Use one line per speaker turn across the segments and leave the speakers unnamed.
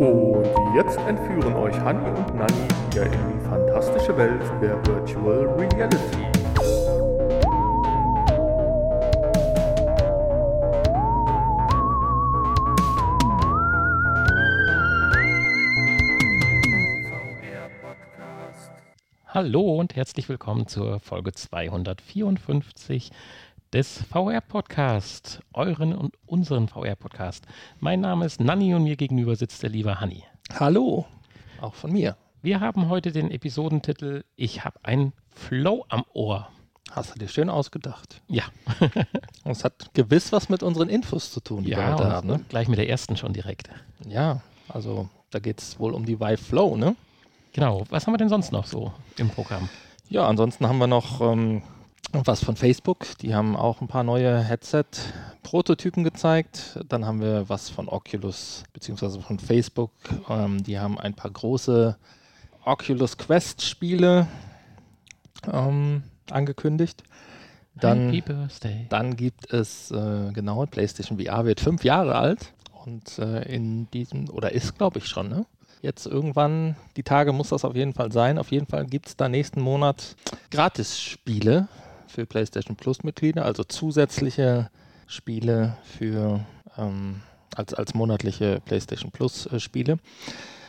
Und jetzt entführen euch Hani und Nani wieder in die fantastische Welt der Virtual Reality.
Hallo und herzlich willkommen zur Folge 254 des VR-Podcast, euren und unseren VR-Podcast. Mein Name ist Nanni und mir gegenüber sitzt der liebe Hanni.
Hallo, auch von mir.
Wir haben heute den Episodentitel Ich habe ein Flow am Ohr.
Hast du dir schön ausgedacht.
Ja.
Es hat gewiss was mit unseren Infos zu tun, die wir
ja,
heute
und
haben. Ne?
gleich mit der ersten schon direkt.
Ja, also da geht es wohl um die Vive Flow, ne?
Genau. Was haben wir denn sonst noch so im Programm?
Ja, ansonsten haben wir noch ähm, was von Facebook. Die haben auch ein paar neue Headset-Prototypen gezeigt. Dann haben wir was von Oculus beziehungsweise von Facebook. Ähm, die haben ein paar große Oculus Quest-Spiele ähm, angekündigt. Dann, dann gibt es, äh, genau, PlayStation VR wird fünf Jahre alt und äh, in diesem, oder ist glaube ich schon, ne? Jetzt irgendwann, die Tage muss das auf jeden Fall sein. Auf jeden Fall gibt es da nächsten Monat Gratis-Spiele für PlayStation Plus-Mitglieder, also zusätzliche Spiele für ähm, als, als monatliche PlayStation Plus-Spiele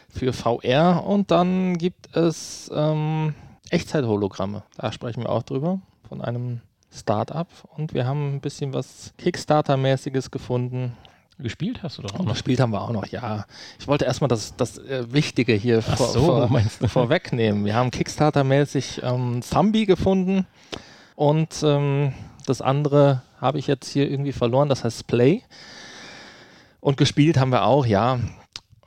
für VR. Und dann gibt es ähm, Echtzeit-Hologramme. Da sprechen wir auch drüber von einem Startup. Und wir haben ein bisschen was Kickstarter-mäßiges gefunden.
Gespielt hast du doch auch noch.
gespielt haben wir auch noch, ja. Ich wollte erstmal das, das äh, Wichtige hier vor,
so,
vor, vorwegnehmen. Wir haben Kickstarter-mäßig ähm, Zombie gefunden und ähm, das andere habe ich jetzt hier irgendwie verloren, das heißt Play. Und gespielt haben wir auch, ja.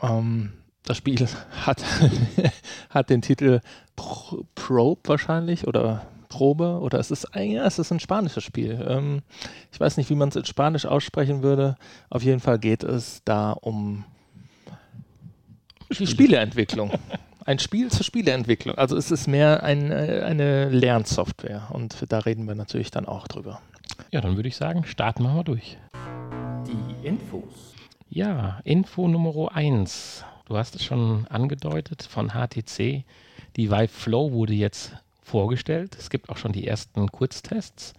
Ähm, das Spiel hat, hat den Titel Pro Probe wahrscheinlich oder Probe oder es ist, ein- ja, es ist ein spanisches Spiel. Ähm, ich weiß nicht, wie man es in Spanisch aussprechen würde. Auf jeden Fall geht es da um die Spieleentwicklung. Ein Spiel zur Spieleentwicklung. Also es ist mehr ein, äh, eine Lernsoftware und da reden wir natürlich dann auch drüber.
Ja, dann würde ich sagen, starten wir mal durch.
Die Infos.
Ja, Info Nummer 1. Du hast es schon angedeutet von HTC. Die Vive Flow wurde jetzt vorgestellt. Es gibt auch schon die ersten Kurztests.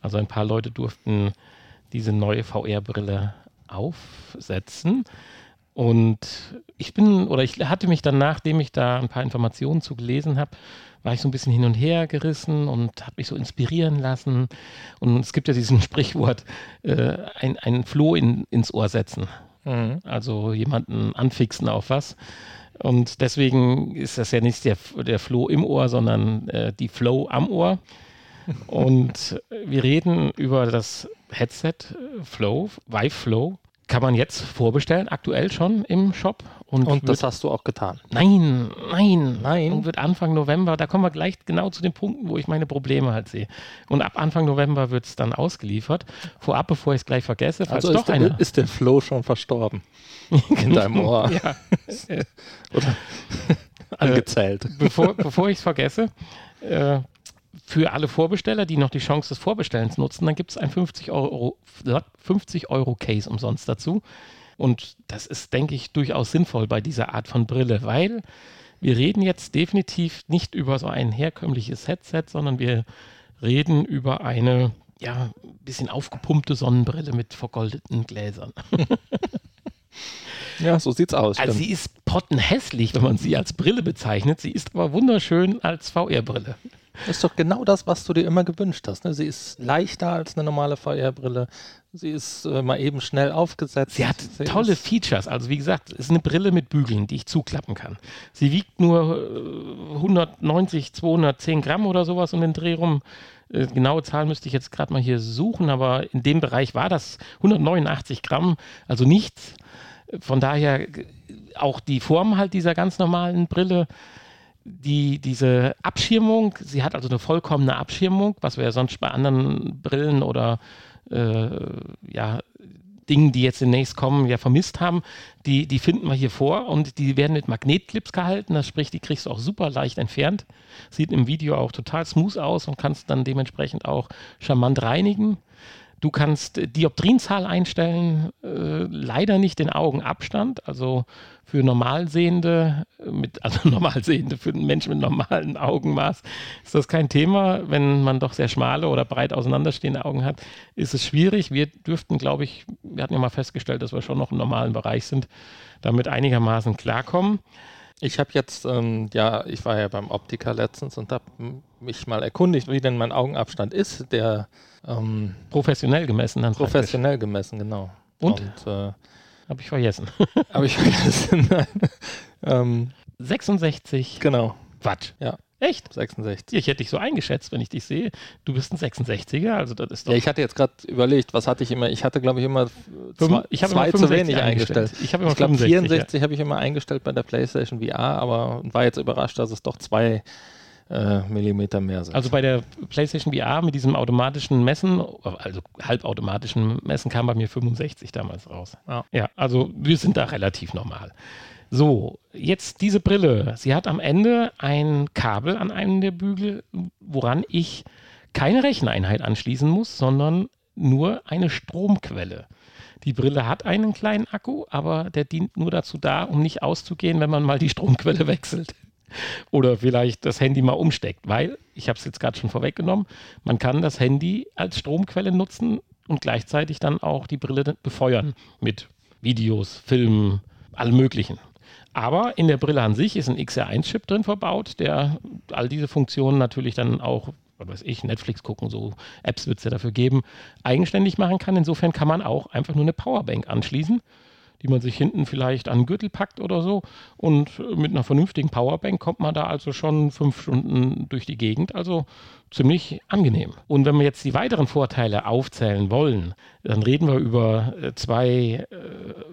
Also ein paar Leute durften diese neue VR-Brille aufsetzen. Und ich bin, oder ich hatte mich dann, nachdem ich da ein paar Informationen zu gelesen habe, war ich so ein bisschen hin und her gerissen und habe mich so inspirieren lassen. Und es gibt ja diesen Sprichwort, äh, ein, ein Floh in, ins Ohr setzen. Also jemanden anfixen auf was. Und deswegen ist das ja nicht der, der Floh im Ohr, sondern äh, die Flow am Ohr. Und wir reden über das Headset äh, Flow, Vive Flow. Kann man jetzt vorbestellen, aktuell schon im Shop. Und,
Und das hast du auch getan.
nein, nein,
Nein?
Und wird Anfang November, da kommen wir gleich genau zu den Punkten, wo ich meine Probleme halt sehe. Und ab Anfang November wird es dann ausgeliefert. Vorab, bevor ich es gleich vergesse, falls
Also
doch
ist,
einer.
der, ist der Flow schon verstorben in deinem Ohr
ja,
oder angezählt.
bevor, bevor ich es vergesse, äh, für alle Vorbesteller, die noch die Chance des Vorbestellens nutzen, dann gibt es ein 50 Euro, 50 Euro Case umsonst dazu. Und das ist, denke ich, durchaus sinnvoll bei dieser Art von Brille, weil wir reden jetzt definitiv nicht über so ein herkömmliches Headset, sondern wir reden über eine ja, ein bisschen aufgepumpte Sonnenbrille mit vergoldeten Gläsern.
Ja, so sieht's aus.
Also
stimmt.
sie ist pottenhässlich, wenn man sie als Brille bezeichnet. Sie ist aber wunderschön als VR-Brille.
Ist doch genau das, was du dir immer gewünscht hast. Ne? Sie ist leichter als eine normale VR-Brille. Sie ist äh, mal eben schnell aufgesetzt.
Sie hat
Sie
tolle Features. Also wie gesagt, es ist eine Brille mit Bügeln, die ich zuklappen kann. Sie wiegt nur äh, 190, 210 Gramm oder sowas um den Dreh rum. Äh, genaue Zahl müsste ich jetzt gerade mal hier suchen, aber in dem Bereich war das 189 Gramm, also nichts. Von daher äh, auch die Form halt dieser ganz normalen Brille, die, diese Abschirmung, sie hat also eine vollkommene Abschirmung, was wir ja sonst bei anderen Brillen oder äh, ja, Dingen, die jetzt demnächst kommen, ja vermisst haben, die, die finden wir hier vor und die werden mit Magnetclips gehalten. Das sprich, die kriegst du auch super leicht entfernt. Sieht im Video auch total smooth aus und kannst dann dementsprechend auch charmant reinigen. Du kannst Dioptrienzahl einstellen, äh, leider nicht den Augenabstand. Also für Normalsehende, mit, also Normalsehende für einen Menschen mit normalen Augenmaß ist das kein Thema. Wenn man doch sehr schmale oder breit auseinanderstehende Augen hat, ist es schwierig. Wir dürften, glaube ich, wir hatten ja mal festgestellt, dass wir schon noch im normalen Bereich sind, damit einigermaßen klarkommen.
Ich habe jetzt, ähm, ja, ich war ja beim Optiker letztens und habe mich mal erkundigt, wie denn mein Augenabstand ist. Der ähm,
professionell gemessen dann.
Professionell praktisch. gemessen, genau.
Und? und äh, habe ich vergessen.
Habe ich vergessen,
ähm, 66.
Genau.
Watt.
Ja.
Echt?
66.
Ich hätte dich so eingeschätzt, wenn ich dich sehe. Du bist ein 66er, also das ist doch.
Ja, ich hatte jetzt gerade überlegt, was hatte ich immer? Ich hatte, glaube ich, immer
zwei, ich zwei
immer zu wenig eingestellt.
Ich habe immer
ich glaub, 64 ja. habe ich immer eingestellt bei der PlayStation VR, aber war jetzt überrascht, dass es doch zwei äh, Millimeter mehr sind.
Also bei der PlayStation VR mit diesem automatischen Messen, also halbautomatischen Messen, kam bei mir 65 damals raus. Ja, ja also wir sind da relativ normal. So, jetzt diese Brille. Sie hat am Ende ein Kabel an einem der Bügel, woran ich keine Recheneinheit anschließen muss, sondern nur eine Stromquelle. Die Brille hat einen kleinen Akku, aber der dient nur dazu da, um nicht auszugehen, wenn man mal die Stromquelle wechselt. Oder vielleicht das Handy mal umsteckt, weil, ich habe es jetzt gerade schon vorweggenommen, man kann das Handy als Stromquelle nutzen und gleichzeitig dann auch die Brille befeuern mit Videos, Filmen, allem Möglichen. Aber in der Brille an sich ist ein XR1-Chip drin verbaut, der all diese Funktionen natürlich dann auch, was weiß ich, Netflix gucken, so Apps wird es ja dafür geben, eigenständig machen kann. Insofern kann man auch einfach nur eine Powerbank anschließen, die man sich hinten vielleicht an den Gürtel packt oder so. Und mit einer vernünftigen Powerbank kommt man da also schon fünf Stunden durch die Gegend. Also ziemlich angenehm. Und wenn wir jetzt die weiteren Vorteile aufzählen wollen, dann reden wir über äh, zwei äh,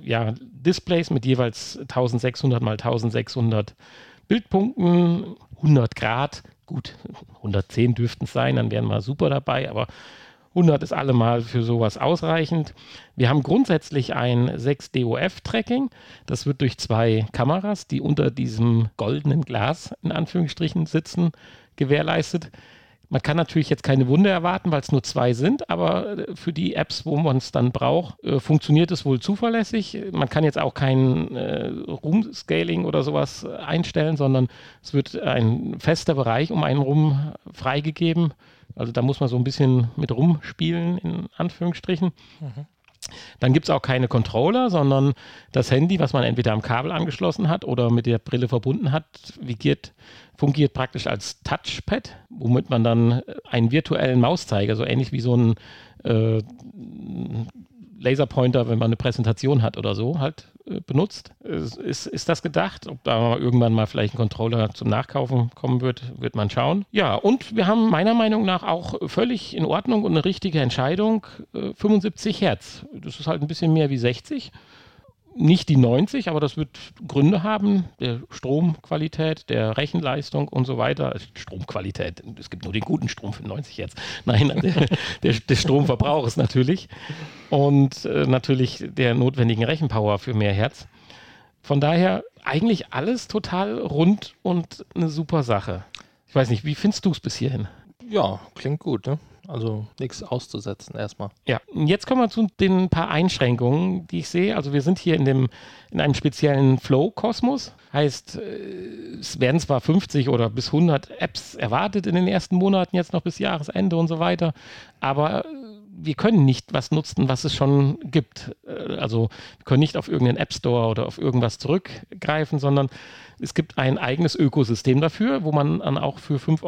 ja, Displays mit jeweils 1600 mal 1600 Bildpunkten, 100 Grad. Gut, 110 dürften es sein, dann wären wir super dabei, aber 100 ist allemal für sowas ausreichend. Wir haben grundsätzlich ein 6DOF-Tracking. Das wird durch zwei Kameras, die unter diesem goldenen Glas in Anführungsstrichen sitzen, gewährleistet. Man kann natürlich jetzt keine Wunder erwarten, weil es nur zwei sind, aber äh, für die Apps, wo man es dann braucht, äh, funktioniert es wohl zuverlässig. Man kann jetzt auch kein äh, Room-Scaling oder sowas einstellen, sondern es wird ein fester Bereich um einen rum freigegeben. Also da muss man so ein bisschen mit rumspielen, in Anführungsstrichen. Mhm. Dann gibt es auch keine Controller, sondern das Handy, was man entweder am Kabel angeschlossen hat oder mit der Brille verbunden hat, vigiert, fungiert praktisch als Touchpad, womit man dann einen virtuellen Mauszeiger, so ähnlich wie so ein äh, Laserpointer, wenn man eine Präsentation hat oder so, halt äh, benutzt. Ist, ist das gedacht? Ob da irgendwann mal vielleicht ein Controller zum Nachkaufen kommen wird, wird man schauen. Ja, und wir haben meiner Meinung nach auch völlig in Ordnung und eine richtige Entscheidung, 75 äh, Hertz. Das ist halt ein bisschen mehr wie 60 nicht die 90, aber das wird Gründe haben, der Stromqualität, der Rechenleistung und so weiter. Stromqualität, es gibt nur den guten Strom für 90 jetzt. Nein, der, der, der Stromverbrauch natürlich. Und äh, natürlich der notwendigen Rechenpower für mehr Hertz. Von daher eigentlich alles total rund und eine super Sache. Ich weiß nicht, wie findest du es bis hierhin?
Ja, klingt gut, ne? Also nichts auszusetzen erstmal.
Ja, jetzt kommen wir zu den paar Einschränkungen, die ich sehe. Also wir sind hier in, dem, in einem speziellen Flow-Kosmos. Heißt, äh, es werden zwar 50 oder bis 100 Apps erwartet in den ersten Monaten, jetzt noch bis Jahresende und so weiter, aber wir können nicht was nutzen, was es schon gibt. Äh, also wir können nicht auf irgendeinen App Store oder auf irgendwas zurückgreifen, sondern es gibt ein eigenes Ökosystem dafür, wo man dann auch für 5,99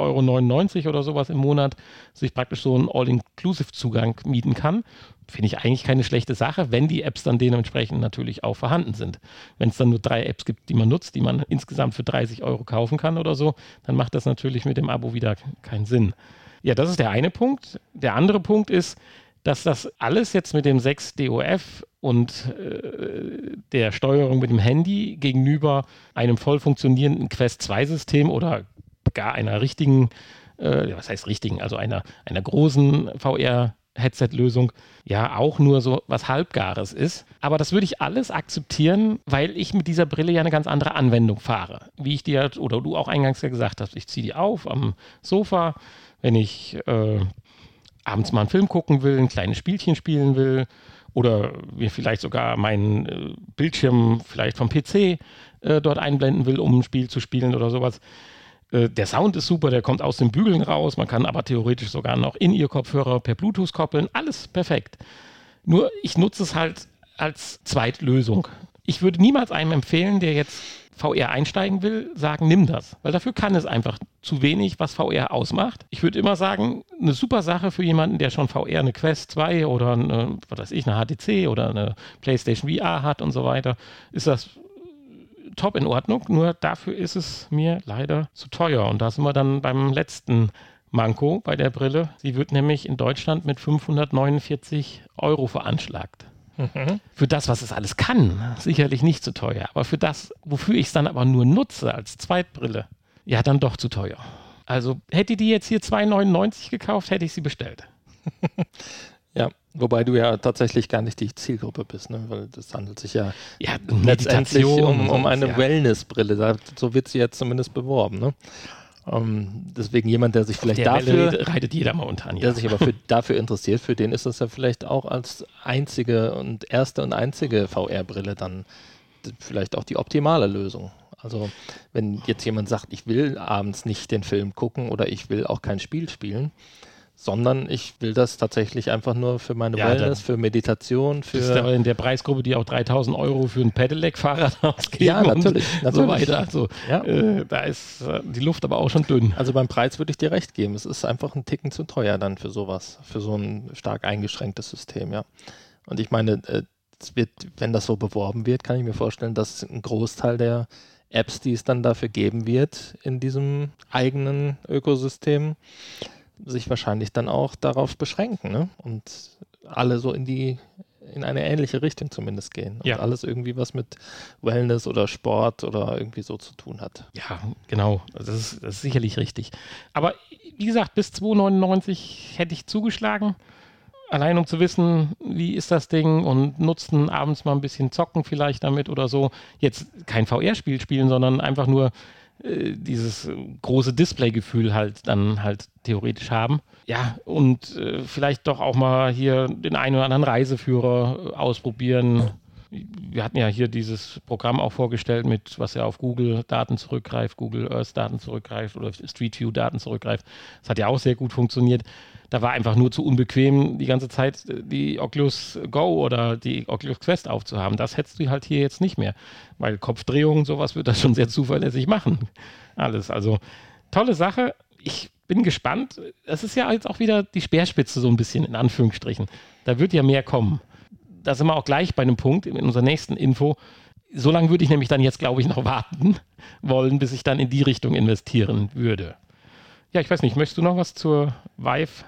Euro oder sowas im Monat sich praktisch so einen All-Inclusive-Zugang mieten kann. Finde ich eigentlich keine schlechte Sache, wenn die Apps dann dementsprechend natürlich auch vorhanden sind. Wenn es dann nur drei Apps gibt, die man nutzt, die man insgesamt für 30 Euro kaufen kann oder so, dann macht das natürlich mit dem Abo wieder keinen Sinn. Ja, das ist der eine Punkt. Der andere Punkt ist, dass das alles jetzt mit dem 6 DOF und äh, der Steuerung mit dem Handy gegenüber einem voll funktionierenden Quest 2 System oder gar einer richtigen, äh, was heißt richtigen, also einer, einer großen VR Headset-Lösung ja auch nur so was Halbgares ist. Aber das würde ich alles akzeptieren, weil ich mit dieser Brille ja eine ganz andere Anwendung fahre. Wie ich dir oder du auch eingangs ja gesagt hast, ich ziehe die auf am Sofa, wenn ich äh, abends mal einen Film gucken will, ein kleines Spielchen spielen will oder mir vielleicht sogar meinen äh, Bildschirm vielleicht vom PC äh, dort einblenden will, um ein Spiel zu spielen oder sowas. Äh, der Sound ist super, der kommt aus den Bügeln raus. Man kann aber theoretisch sogar noch in ihr Kopfhörer per Bluetooth koppeln. Alles perfekt. Nur ich nutze es halt als Zweitlösung. Ich würde niemals einem empfehlen, der jetzt VR einsteigen will, sagen, nimm das. Weil dafür kann es einfach zu wenig, was VR ausmacht. Ich würde immer sagen, eine super Sache für jemanden, der schon VR eine Quest 2 oder eine, was weiß ich, eine HTC oder eine PlayStation VR hat und so weiter, ist das top in Ordnung. Nur dafür ist es mir leider zu teuer. Und da sind wir dann beim letzten Manko bei der Brille. Sie wird nämlich in Deutschland mit 549 Euro veranschlagt. Mhm. Für das, was es alles kann, sicherlich nicht zu teuer. Aber für das, wofür ich es dann aber nur nutze als Zweitbrille, ja, dann doch zu teuer. Also hätte die jetzt hier 2,99 gekauft, hätte ich sie bestellt.
ja, wobei du ja tatsächlich gar nicht die Zielgruppe bist, ne? weil das handelt sich ja,
ja
letztendlich um, um eine ja. Wellnessbrille. So wird sie jetzt zumindest beworben. Ne? Ähm, deswegen jemand, der sich vielleicht der dafür
Welle reitet jeder momentan,
ja. der sich aber für, dafür interessiert, für den ist das ja vielleicht auch als einzige und erste und einzige VR-Brille dann vielleicht auch die optimale Lösung. Also wenn jetzt jemand sagt, ich will abends nicht den Film gucken oder ich will auch kein Spiel spielen, sondern ich will das tatsächlich einfach nur für meine ja, Wellness, für Meditation, für. Das ist
in der Preisgruppe, die auch 3000 Euro für ein Pedelec-Fahrrad ausgeben.
Ja, natürlich.
Und so weiter. Also, ja. äh, da ist äh, die Luft aber auch schon dünn.
Also beim Preis würde ich dir recht geben. Es ist einfach ein Ticken zu teuer dann für sowas, für so ein stark eingeschränktes System, ja. Und ich meine, äh, wird, wenn das so beworben wird, kann ich mir vorstellen, dass ein Großteil der Apps, die es dann dafür geben wird in diesem eigenen Ökosystem, sich wahrscheinlich dann auch darauf beschränken ne? und alle so in die in eine ähnliche Richtung zumindest gehen. Und
ja.
alles irgendwie was mit Wellness oder Sport oder irgendwie so zu tun hat.
Ja, genau. Das ist, das ist sicherlich richtig. Aber wie gesagt, bis 2,99 hätte ich zugeschlagen. Allein um zu wissen, wie ist das Ding und nutzen, abends mal ein bisschen zocken vielleicht damit oder so. Jetzt kein VR-Spiel spielen, sondern einfach nur äh, dieses große Display-Gefühl halt dann halt theoretisch haben. Ja, und äh, vielleicht doch auch mal hier den einen oder anderen Reiseführer äh, ausprobieren. Wir hatten ja hier dieses Programm auch vorgestellt, mit was ja auf Google Daten zurückgreift, Google Earth Daten zurückgreift oder Street View Daten zurückgreift. Das hat ja auch sehr gut funktioniert da war einfach nur zu unbequem, die ganze Zeit die Oculus Go oder die Oculus Quest aufzuhaben. Das hättest du halt hier jetzt nicht mehr, weil Kopfdrehungen, sowas wird das schon sehr zuverlässig machen. Alles. Also tolle Sache. Ich bin gespannt. Es ist ja jetzt auch wieder die Speerspitze so ein bisschen in Anführungsstrichen. Da wird ja mehr kommen. Da sind wir auch gleich bei einem Punkt in unserer nächsten Info. So lange würde ich nämlich dann jetzt, glaube ich, noch warten wollen, bis ich dann in die Richtung investieren würde. Ja, ich weiß nicht, möchtest du noch was zur Vive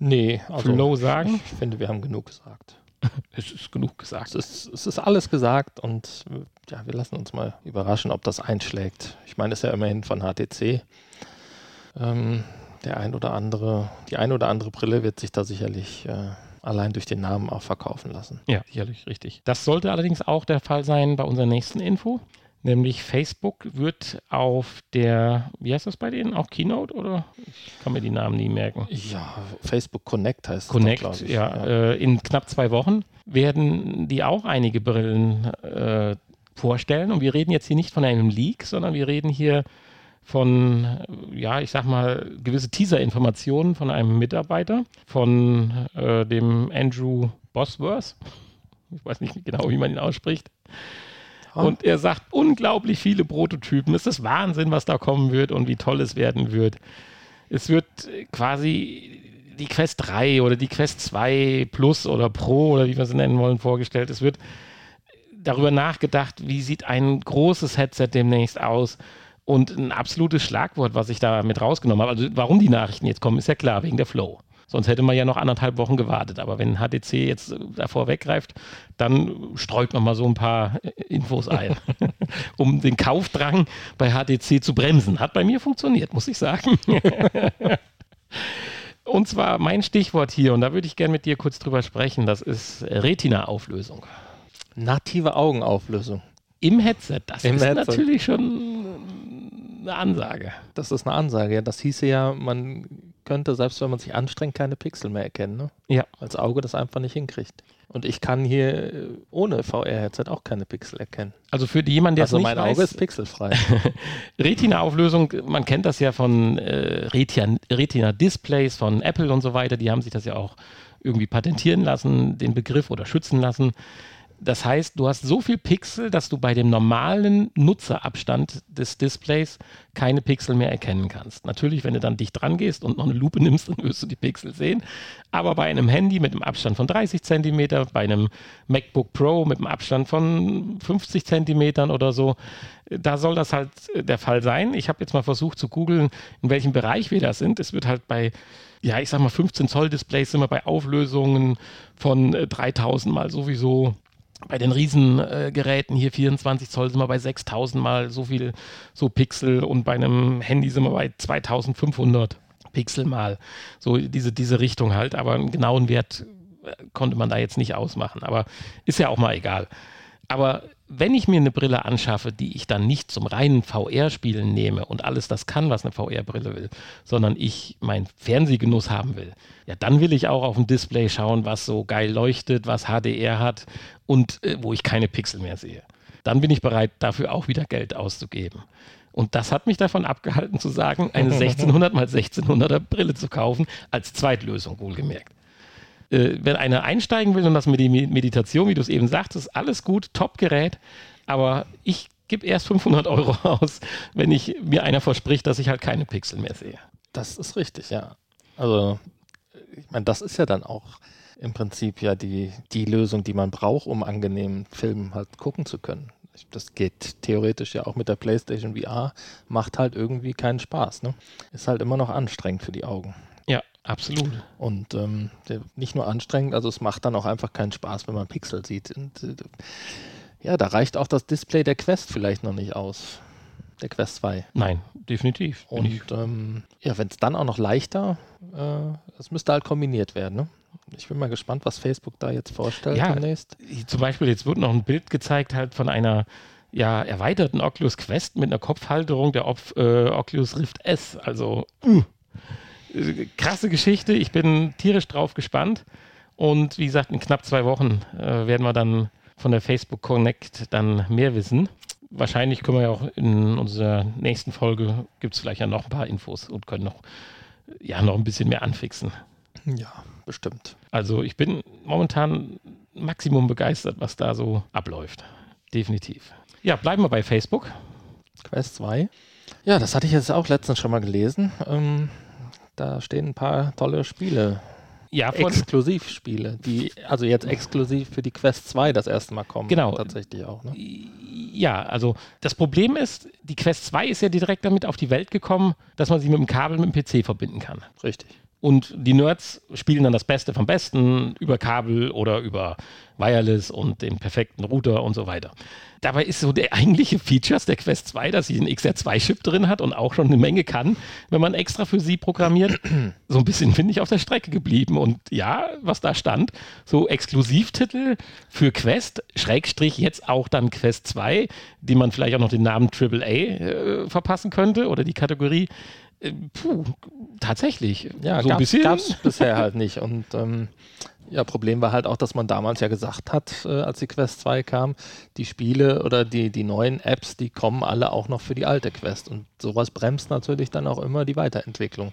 nee,
also Flow sagen?
Ich finde, wir haben genug gesagt.
es ist genug gesagt.
Es ist, es ist alles gesagt und ja, wir lassen uns mal überraschen, ob das einschlägt. Ich meine, es ist ja immerhin von HTC. Ähm, der ein oder andere, die ein oder andere Brille wird sich da sicherlich äh, allein durch den Namen auch verkaufen lassen.
Ja, sicherlich richtig. Das sollte allerdings auch der Fall sein bei unserer nächsten Info. Nämlich Facebook wird auf der, wie heißt das bei denen? Auch Keynote oder? Ich kann mir die Namen nie merken.
Ja, Facebook Connect heißt
Connect, es. Connect, ja. ja. Äh, in knapp zwei Wochen werden die auch einige Brillen äh, vorstellen. Und wir reden jetzt hier nicht von einem Leak, sondern wir reden hier von, ja, ich sag mal, gewisse Teaser-Informationen von einem Mitarbeiter, von äh, dem Andrew Bosworth. Ich weiß nicht genau, wie man ihn ausspricht. Und er sagt unglaublich viele Prototypen. Es ist Wahnsinn, was da kommen wird und wie toll es werden wird. Es wird quasi die Quest 3 oder die Quest 2 Plus oder Pro oder wie wir sie nennen wollen, vorgestellt. Es wird darüber nachgedacht, wie sieht ein großes Headset demnächst aus. Und ein absolutes Schlagwort, was ich da mit rausgenommen habe. Also warum die Nachrichten jetzt kommen, ist ja klar, wegen der Flow. Sonst hätte man ja noch anderthalb Wochen gewartet. Aber wenn HTC jetzt davor weggreift, dann streut man mal so ein paar Infos ein, um den Kaufdrang bei HTC zu bremsen. Hat bei mir funktioniert, muss ich sagen. Und zwar mein Stichwort hier, und da würde ich gerne mit dir kurz drüber sprechen, das ist Retina-Auflösung.
Native Augenauflösung.
Im Headset, das Im ist Headset. natürlich schon eine Ansage.
Das ist eine Ansage, ja. Das hieße ja, man könnte, selbst wenn man sich anstrengt, keine Pixel mehr erkennen. Ne?
Ja.
Das Auge das einfach nicht hinkriegt. Und ich kann hier äh, ohne VR-Headset auch keine Pixel erkennen.
Also für jemanden, der
also
es nicht
mein
weiß,
Auge ist pixelfrei.
Retina-Auflösung, man kennt das ja von äh, Retina- Retina-Displays von Apple und so weiter, die haben sich das ja auch irgendwie patentieren lassen, den Begriff oder schützen lassen. Das heißt, du hast so viel Pixel, dass du bei dem normalen Nutzerabstand des Displays keine Pixel mehr erkennen kannst. Natürlich, wenn du dann dicht dran gehst und noch eine Lupe nimmst, dann wirst du die Pixel sehen. Aber bei einem Handy mit einem Abstand von 30 Zentimeter, bei einem MacBook Pro mit einem Abstand von 50 Zentimetern oder so, da soll das halt äh, der Fall sein. Ich habe jetzt mal versucht zu googeln, in welchem Bereich wir da sind. Es wird halt bei, ja, ich sag mal 15 Zoll Displays sind wir bei Auflösungen von äh, 3000 mal sowieso. Bei den Riesengeräten hier 24 Zoll sind wir bei 6000 mal so viel so Pixel und bei einem Handy sind wir bei 2500 Pixel mal. So diese, diese Richtung halt, aber einen genauen Wert äh, konnte man da jetzt nicht ausmachen. Aber ist ja auch mal egal. Aber wenn ich mir eine Brille anschaffe, die ich dann nicht zum reinen VR-Spielen nehme und alles das kann, was eine VR-Brille will, sondern ich meinen Fernsehgenuss haben will, ja, dann will ich auch auf dem Display schauen, was so geil leuchtet, was HDR hat und äh, wo ich keine Pixel mehr sehe. Dann bin ich bereit, dafür auch wieder Geld auszugeben. Und das hat mich davon abgehalten zu sagen, eine 1600 mal 1600er Brille zu kaufen, als Zweitlösung wohlgemerkt äh, wenn einer einsteigen will und das mit der Meditation, wie du es eben sagtest, alles gut, Top-Gerät, aber ich gebe erst 500 Euro aus, wenn ich mir einer verspricht, dass ich halt keine Pixel mehr sehe.
Das ist richtig, ja. Also, ich meine, das ist ja dann auch im Prinzip ja die, die Lösung, die man braucht, um angenehmen Film halt gucken zu können. Das geht theoretisch ja auch mit der PlayStation VR, macht halt irgendwie keinen Spaß. Ne? Ist halt immer noch anstrengend für die Augen.
Absolut.
Und ähm, nicht nur anstrengend, also es macht dann auch einfach keinen Spaß, wenn man Pixel sieht. Und, äh, ja, da reicht auch das Display der Quest vielleicht noch nicht aus. Der Quest 2.
Nein, definitiv.
Und ähm, ja, wenn es dann auch noch leichter, äh, es müsste halt kombiniert werden. Ne? Ich bin mal gespannt, was Facebook da jetzt vorstellt
Ja.
demnächst.
zum Beispiel, jetzt wird noch ein Bild gezeigt halt von einer ja, erweiterten Oculus Quest mit einer Kopfhalterung der Op äh, Oculus Rift S. Also uh, äh, krasse Geschichte. Ich bin tierisch drauf gespannt. Und wie gesagt, in knapp zwei Wochen äh, werden wir dann von der Facebook Connect dann mehr wissen. Wahrscheinlich können wir ja auch in unserer nächsten Folge, gibt es vielleicht ja noch ein paar Infos und können noch, ja, noch ein bisschen mehr anfixen.
Ja, bestimmt.
Also ich bin momentan Maximum begeistert, was da so abläuft. Definitiv. Ja, bleiben wir bei Facebook.
Quest 2. Ja, das hatte ich jetzt auch letztens schon mal gelesen. Ähm, da stehen ein paar tolle Spiele,
Ja, von,
Exklusivspiele, die also jetzt exklusiv für die Quest 2 das erste Mal kommen.
Genau.
Tatsächlich auch. Ne?
ja, also das Problem ist, die Quest 2 ist ja direkt damit auf die Welt gekommen, dass man sie mit dem Kabel mit dem PC verbinden kann.
Richtig.
Und die Nerds spielen dann das Beste vom Besten über Kabel oder über Wireless und den perfekten Router und so weiter. Dabei ist so der eigentliche Features der Quest 2, dass sie einen XR2-Chip drin hat und auch schon eine Menge kann, wenn man extra für sie programmiert. So ein bisschen, finde ich, auf der Strecke geblieben. Und ja, was da stand, so Exklusivtitel für Quest, Schrägstrich jetzt auch dann Quest 2, die man vielleicht auch noch den Namen AAA äh, verpassen könnte oder die Kategorie. Äh, Puh, tatsächlich.
Ja,
so
gab es bisher halt nicht. Und ähm, ja, Problem war halt auch, dass man damals ja gesagt hat, äh, als die Quest 2 kam, die Spiele oder die, die neuen Apps, die kommen alle auch noch für die alte Quest. Und sowas bremst natürlich dann auch immer die Weiterentwicklung.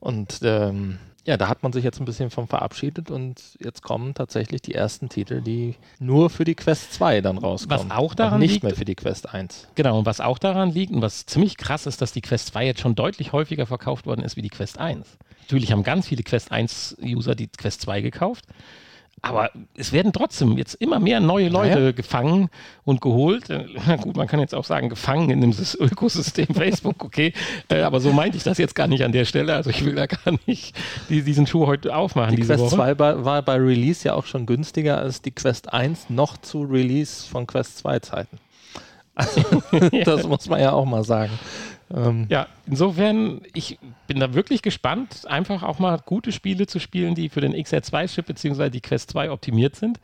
Und ähm, ja, da hat man sich jetzt ein bisschen von verabschiedet und jetzt kommen tatsächlich die ersten Titel, die nur für die Quest 2 dann rauskommen.
auch daran
und nicht
liegt-
mehr für die Quest 1.
Genau, und was auch daran liegt und was ziemlich krass ist, dass die Quest 2 jetzt schon deutlich häufiger verkauft worden ist wie die Quest 1. Natürlich haben ganz viele Quest 1-User die Quest 2 gekauft, aber es werden trotzdem jetzt immer mehr neue Leute
Ja, ja.
gefangen und geholt. Na gut, man kann jetzt auch sagen, gefangen in dem Sys- Ökosystem Facebook, okay, äh, aber so meinte ich das jetzt gar nicht an der Stelle. Also ich will da gar nicht die, diesen Schuh heute aufmachen,
Die Quest
Woche.
2 bei, war bei Release ja auch schon günstiger als die Quest 1 noch zu Release von Quest 2 Zeiten. das muss man ja auch mal sagen. Ähm,
Ja, insofern, ich bin da wirklich gespannt, einfach auch mal gute Spiele zu spielen, die für den XR2-Chip bzw. die Quest 2 optimiert sind.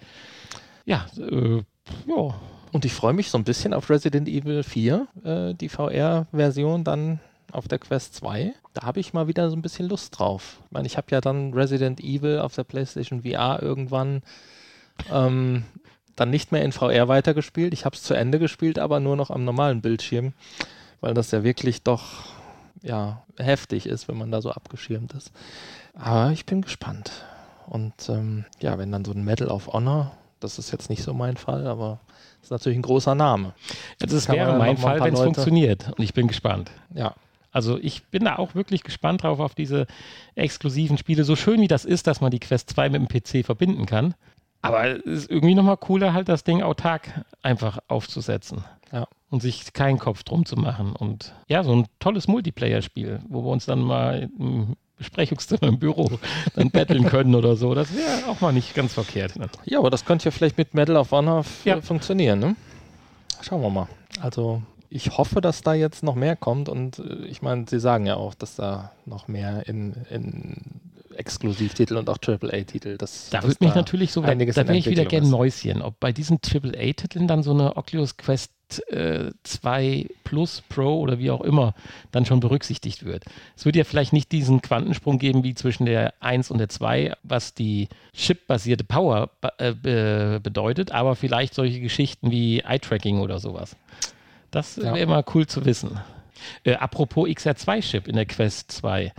Ja, äh, ja,
und ich freue mich so ein bisschen auf Resident Evil 4, äh, die VR-Version dann auf der Quest 2. Da habe ich mal wieder so ein bisschen Lust drauf. Ich meine, ich habe ja dann Resident Evil auf der PlayStation VR irgendwann ähm, dann nicht mehr in VR weitergespielt. Ich habe es zu Ende gespielt, aber nur noch am normalen Bildschirm, weil das ja wirklich doch ja, heftig ist, wenn man da so abgeschirmt ist. Aber ich bin gespannt. Und ähm, ja, wenn dann so ein Medal of Honor, das ist jetzt nicht so mein Fall, aber ist natürlich ein großer Name.
Ja, das wäre mein Fall, wenn es funktioniert. Und ich bin gespannt.
Ja.
Also ich bin da auch wirklich gespannt drauf auf diese exklusiven Spiele. So schön wie das ist, dass man die Quest 2 mit dem PC verbinden kann. Aber es ist irgendwie nochmal cooler, halt das Ding autark einfach aufzusetzen.
Ja.
Und sich keinen Kopf drum zu machen. Und ja, so ein tolles Multiplayer-Spiel, wo wir uns dann mal im Besprechungszimmer im Büro dann betteln können oder so. Das wäre auch mal nicht ganz verkehrt. Ne?
Ja, aber das könnte ja vielleicht mit Medal of Honor ja. funktionieren. Ne? Schauen wir mal. Also ich hoffe, dass da jetzt noch mehr kommt und äh, ich meine, Sie sagen ja auch, dass da noch mehr in, in Exklusivtitel und auch AAA-Titel.
Da würde mich natürlich so, da, da wäre ich wieder gerne Mäuschen, ob bei diesen AAA-Titeln dann so eine Oculus Quest äh, 2 Plus Pro oder wie auch immer dann schon berücksichtigt wird. Es wird ja vielleicht nicht diesen Quantensprung geben wie zwischen der 1 und der 2, was die chip-basierte Power äh, be bedeutet, aber vielleicht solche Geschichten wie Eye-Tracking oder sowas. Das wäre ja. immer cool zu wissen. Äh, apropos XR2-Chip in der Quest 2.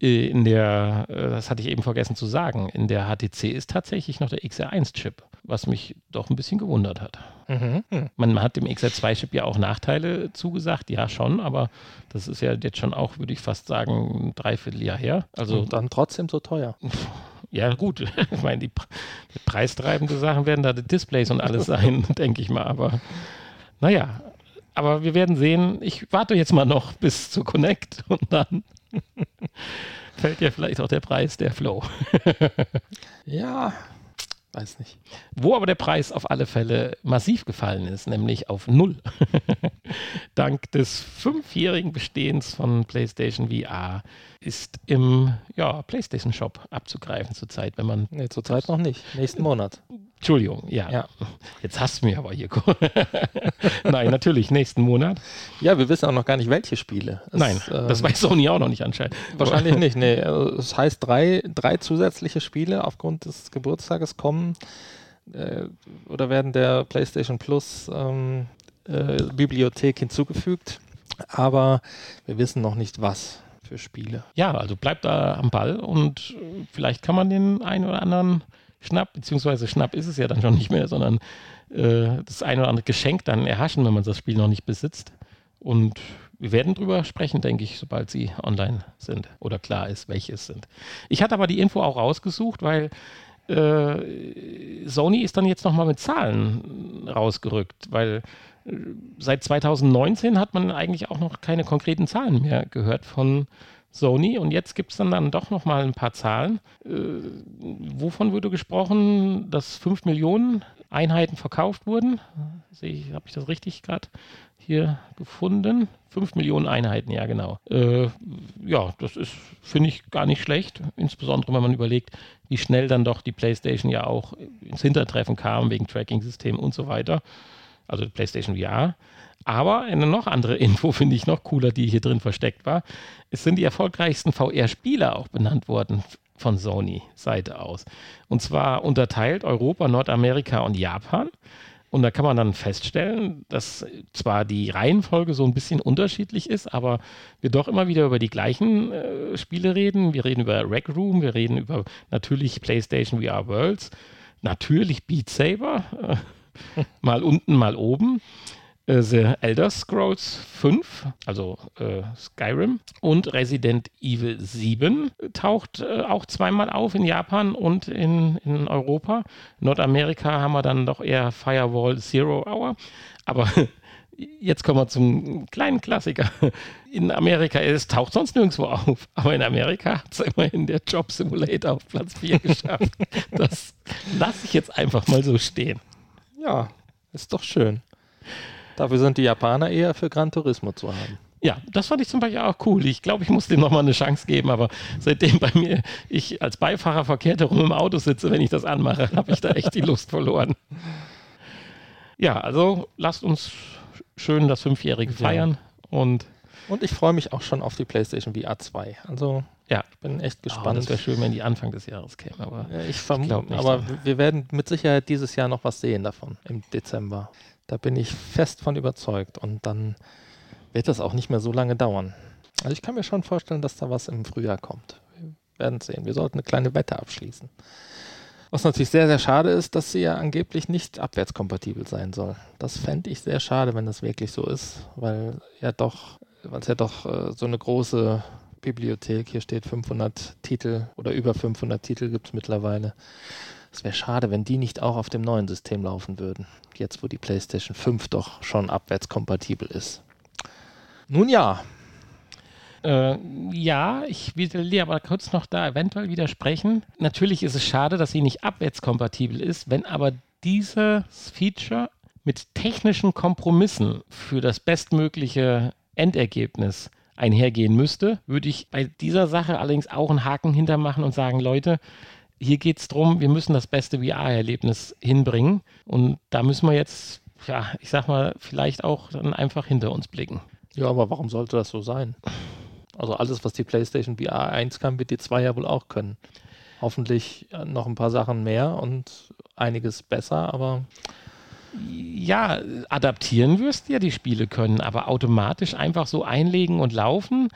Äh, in der, äh, das hatte ich eben vergessen zu sagen, in der HTC ist tatsächlich noch der XR1-Chip, was mich doch ein bisschen gewundert hat. Mhm. Man hat dem XR2-Chip ja auch Nachteile zugesagt, ja schon, aber das ist ja jetzt schon auch, würde ich fast sagen, ein Dreivierteljahr her. Also
Und dann trotzdem so teuer.
Ja, gut. Ich meine, die, die preistreibende Sachen werden da die Displays und alles sein, denke ich mal. Aber naja, aber wir werden sehen. Ich warte jetzt mal noch bis zu Connect und dann fällt ja vielleicht auch der Preis der Flow.
ja, weiß nicht.
Wo aber der Preis auf alle Fälle massiv gefallen ist, nämlich auf null. Dank des fünfjährigen Bestehens von PlayStation VR ist im ja, PlayStation Shop abzugreifen zurzeit, wenn man.
Nee, zurzeit noch nicht. Nächsten Monat.
Entschuldigung, ja. ja. Jetzt hast du mich aber hier. Nein, natürlich, nächsten Monat.
Ja, wir wissen auch noch gar nicht, welche Spiele.
Es, Nein, ähm, das weiß Sony auch noch nicht anscheinend.
Wahrscheinlich nicht, nee. Es heißt, drei, drei zusätzliche Spiele aufgrund des Geburtstages kommen äh, oder werden der PlayStation Plus ähm, äh, Bibliothek hinzugefügt. Aber wir wissen noch nicht, was für Spiele.
Ja, also bleibt da am Ball und vielleicht kann man den einen oder anderen Schnapp, beziehungsweise Schnapp ist es ja dann schon nicht mehr, sondern äh, das ein oder andere Geschenk dann erhaschen, wenn man das Spiel noch nicht besitzt. Und wir werden drüber sprechen, denke ich, sobald sie online sind oder klar ist, welche es sind. Ich hatte aber die Info auch rausgesucht, weil äh, Sony ist dann jetzt nochmal mit Zahlen rausgerückt, weil äh, seit 2019 hat man eigentlich auch noch keine konkreten Zahlen mehr gehört von Sony. Und jetzt gibt es dann, dann doch noch mal ein paar Zahlen. Äh, wovon wurde gesprochen, dass 5 Millionen Einheiten verkauft wurden? Habe ich das richtig gerade hier gefunden? 5 Millionen Einheiten, ja genau. Äh, ja, das ist, finde ich, gar nicht schlecht. Insbesondere, wenn man überlegt, wie schnell dann doch die PlayStation ja auch ins Hintertreffen kam, wegen Tracking-System und so weiter. Also PlayStation VR. Aber eine noch andere Info finde ich noch cooler, die hier drin versteckt war. Es sind die erfolgreichsten VR-Spieler auch benannt worden von Sony-Seite aus. Und zwar unterteilt Europa, Nordamerika und Japan. Und da kann man dann feststellen, dass zwar die Reihenfolge so ein bisschen unterschiedlich ist, aber wir doch immer wieder über die gleichen äh, Spiele reden. Wir reden über Rec Room, wir reden über natürlich PlayStation VR Worlds, natürlich Beat Saber, äh, mal unten, mal oben. Äh, The Elder Scrolls 5, also äh, Skyrim, und Resident Evil 7 taucht äh, auch zweimal auf in Japan und in, in Europa. Nordamerika haben wir dann doch eher Firewall Zero Hour. Aber jetzt kommen wir zum kleinen Klassiker. In Amerika, es taucht sonst nirgendwo auf, aber in Amerika hat es immerhin der Job Simulator auf Platz 4 geschafft. Das lasse ich jetzt einfach mal so stehen.
Ja, ist doch schön. Dafür sind die Japaner eher für Gran Turismo zu haben.
Ja, das fand ich zum Beispiel auch cool. Ich glaube, ich muss dem nochmal eine Chance geben, aber seitdem bei mir ich als Beifahrer verkehrt herum im Auto sitze, wenn ich das anmache, habe ich da echt die Lust verloren. Ja, also lasst uns schön das Fünfjährige feiern ja. und
Und ich freue mich auch schon auf die PlayStation VR 2. Also
Ja.
ich bin echt
Oh, das
gespannt.
wäre schön, wenn die Anfang des Jahres käme. Aber
Ja, ich vermute, aber wir werden mit Sicherheit dieses Jahr noch was sehen davon im Dezember. Da bin ich fest von überzeugt und dann wird das auch nicht mehr so lange dauern. Also ich kann mir schon vorstellen, dass da was im Frühjahr kommt. Wir werden sehen. Wir sollten eine kleine Wette abschließen. Was natürlich sehr, sehr schade ist, dass sie ja angeblich nicht abwärtskompatibel sein soll. Das fände ich sehr schade, wenn das wirklich so ist, weil ja doch, weil es ja doch äh, so eine große Bibliothek, hier steht 500 Titel oder über 500 Titel gibt es mittlerweile. Es wäre schade, wenn die nicht auch auf dem neuen System laufen würden. Jetzt, wo die PlayStation 5 doch schon abwärtskompatibel ist. Nun ja,
Äh, ja, ich will dir aber kurz noch da eventuell widersprechen. Natürlich ist es schade, dass sie nicht abwärtskompatibel ist, wenn aber dieses Feature mit technischen Kompromissen für das bestmögliche Endergebnis einhergehen müsste, würde ich bei dieser Sache allerdings auch einen Haken hintermachen und sagen, Leute, hier geht es darum, wir müssen das beste VR-Erlebnis hinbringen und da müssen wir jetzt, ja, ich sag mal, vielleicht auch dann einfach hinter uns blicken.
Ja, aber warum sollte das so sein? Also alles, was die PlayStation VR 1 kann, wird die 2 ja wohl auch können. Hoffentlich noch ein paar Sachen mehr und einiges besser, aber
ja, adaptieren wirst ja die Spiele können, aber automatisch einfach so einlegen und laufen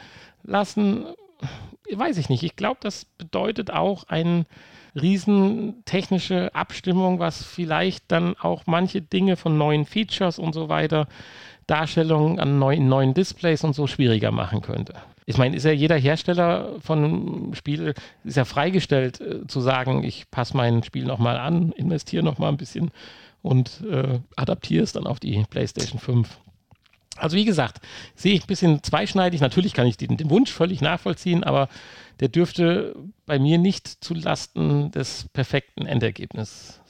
lassen, weiß ich nicht. Ich glaube, das bedeutet auch eine riesen technische Abstimmung, was vielleicht dann auch manche Dinge von neuen Features und so weiter, Darstellungen an neuen, neuen Displays und so schwieriger machen könnte. Ich meine, ist ja jeder Hersteller von einem Spiel ist ja freigestellt äh, zu sagen, ich passe mein Spiel nochmal an, investiere nochmal ein bisschen und äh, adaptiere es dann auf die PlayStation 5. Also wie gesagt, sehe ich ein bisschen zweischneidig. Natürlich kann ich den, den Wunsch völlig nachvollziehen, aber der dürfte bei mir nicht zulasten des perfekten Endergebnisses.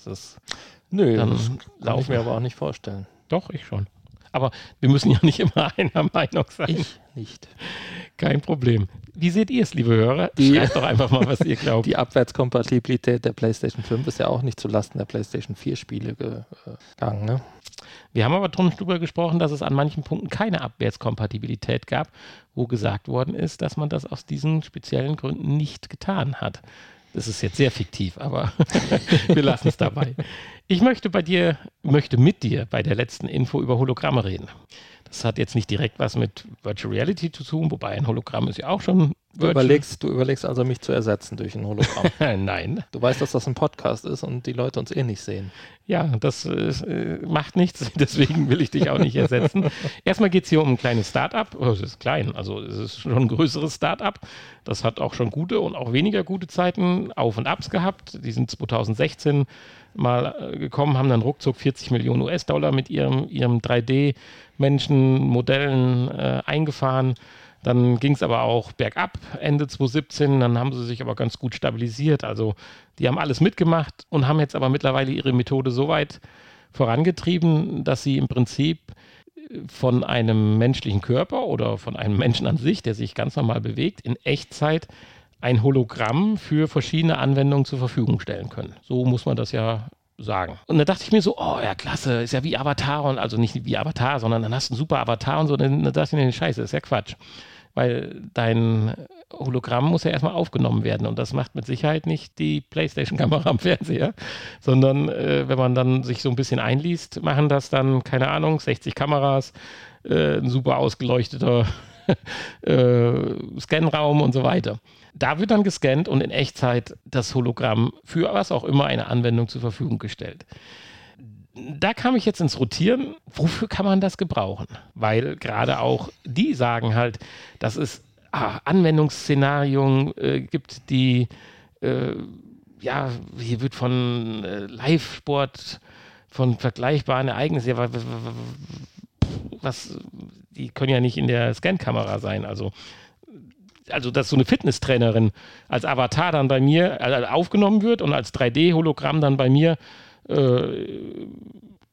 nö,
Dann
das kann ich
laufen.
mir aber auch nicht vorstellen.
Doch, ich schon. Aber wir müssen ja nicht immer einer Meinung sein.
Ich nicht.
Kein Problem. Wie seht ihr es, liebe Hörer?
Die-
Schreibt doch einfach mal, was ihr glaubt.
Die Abwärtskompatibilität der PlayStation 5 ist ja auch nicht zulasten der PlayStation 4 Spiele gegangen, ne?
Wir haben aber drüber gesprochen, dass es an manchen Punkten keine Abwärtskompatibilität gab, wo gesagt worden ist, dass man das aus diesen speziellen Gründen nicht getan hat. Das ist jetzt sehr fiktiv, aber wir lassen es dabei. Ich möchte bei dir, möchte mit dir bei der letzten Info über Hologramme reden. Das hat jetzt nicht direkt was mit Virtual Reality zu tun, wobei ein Hologramm ist ja auch schon
Du überlegst, du überlegst also, mich zu ersetzen durch ein Hologramm.
Nein,
du weißt, dass das ein Podcast ist und die Leute uns eh nicht sehen.
Ja, das äh, macht nichts, deswegen will ich dich auch nicht ersetzen. Erstmal geht es hier um ein kleines Start-up. Oh, es ist klein, also es ist schon ein größeres Start-up. Das hat auch schon gute und auch weniger gute Zeiten, Auf und Abs gehabt. Die sind 2016 mal äh, gekommen, haben dann ruckzuck 40 Millionen US-Dollar mit ihrem, ihrem 3D-Menschen-Modellen äh, eingefahren. Dann ging es aber auch bergab Ende 2017. Dann haben sie sich aber ganz gut stabilisiert. Also die haben alles mitgemacht und haben jetzt aber mittlerweile ihre Methode so weit vorangetrieben, dass sie im Prinzip von einem menschlichen Körper oder von einem Menschen an sich, der sich ganz normal bewegt, in Echtzeit ein Hologramm für verschiedene Anwendungen zur Verfügung stellen können. So muss man das ja sagen. Und da dachte ich mir so, oh ja, klasse, ist ja wie Avatar und also nicht wie Avatar, sondern dann hast du einen super Avatar und so. Dann, dann dachte ich mir, scheiße, ist ja Quatsch. Weil dein Hologramm muss ja erstmal aufgenommen werden und das macht mit Sicherheit nicht die PlayStation-Kamera am Fernseher, sondern äh, wenn man dann sich so ein bisschen einliest, machen das dann, keine Ahnung, 60 Kameras, äh, ein super ausgeleuchteter äh, Scanraum und so weiter. Da wird dann gescannt und in Echtzeit das Hologramm für was auch immer eine Anwendung zur Verfügung gestellt. Da kam ich jetzt ins Rotieren, wofür kann man das gebrauchen? Weil gerade auch die sagen halt, dass es ah, Anwendungsszenarien äh, gibt, die, äh, ja, hier wird von äh, Live-Sport, von vergleichbaren Ereignissen, ja, wa- wa- wa- was, die können ja nicht in der Scankamera sein, also also dass so eine Fitnesstrainerin als Avatar dann bei mir äh, aufgenommen wird und als 3D-Hologramm dann bei mir äh,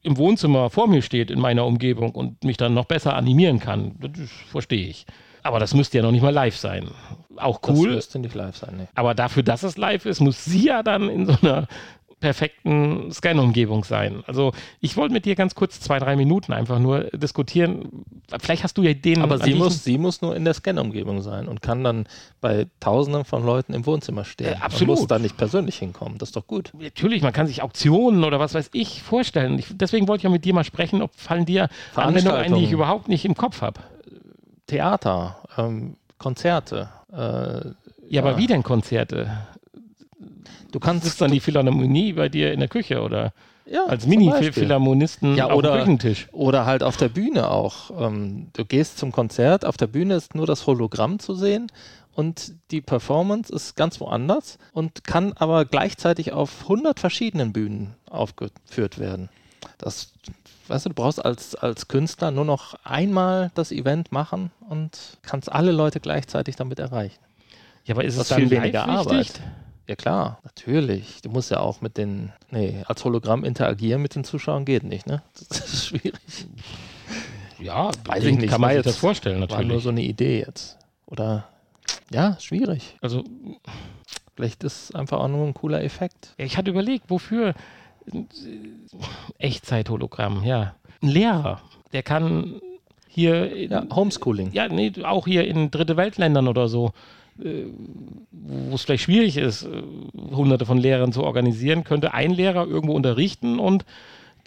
im Wohnzimmer vor mir steht in meiner Umgebung und mich dann noch besser animieren kann, das verstehe ich. Aber das müsste ja noch nicht mal live sein. Auch
Das
cool,
müsste nicht live sein, ne?
aber dafür, dass es live ist, muss sie ja dann in so einer perfekten Scan-Umgebung sein. Also ich wollte mit dir ganz kurz zwei, drei Minuten einfach nur diskutieren. Vielleicht hast du ja Ideen.
Aber sie muss, sie muss nur in der Scan-Umgebung sein und kann dann bei tausenden von Leuten im Wohnzimmer stehen.
Äh, absolut.
Und muss da nicht persönlich hinkommen. Das ist doch gut.
Natürlich, man kann sich Auktionen oder was weiß ich vorstellen. Ich, deswegen wollte ich ja mit dir mal sprechen, ob fallen dir Anwendungen ein, die ich überhaupt nicht im Kopf habe.
Theater, ähm, Konzerte. Äh,
ja, aber wie denn Konzerte? Du kannst es dann die Philharmonie bei dir in der Küche oder
ja,
als Mini-Philharmonisten
ja,
auf dem Küchentisch.
Oder halt auf der Bühne auch. Ähm, du gehst zum Konzert, auf der Bühne ist nur das Hologramm zu sehen und die Performance ist ganz woanders und kann aber gleichzeitig auf 100 verschiedenen Bühnen aufgeführt werden. Das, weißt du, du brauchst als, als Künstler nur noch einmal das Event machen und kannst alle Leute gleichzeitig damit erreichen.
Ja, aber ist
das
es
viel
dann
weniger
live
Arbeit? Ja klar, natürlich. Du musst ja auch mit den, nee, als Hologramm interagieren mit den Zuschauern geht nicht, ne? Das ist schwierig.
Ja,
Weiß ich nicht,
Kann man sich das vorstellen,
War nur
natürlich.
so eine Idee jetzt. Oder, ja, schwierig.
Also
Vielleicht ist es einfach auch nur ein cooler Effekt.
Ich hatte überlegt, wofür äh, Echtzeit-Hologramm, ja. Ein Lehrer, der kann hier, in,
Ja, Homeschooling.
ja, nee, auch hier in Dritte Weltländern oder so, wo es vielleicht schwierig ist, äh, hunderte von Lehrern zu organisieren, könnte ein Lehrer irgendwo unterrichten und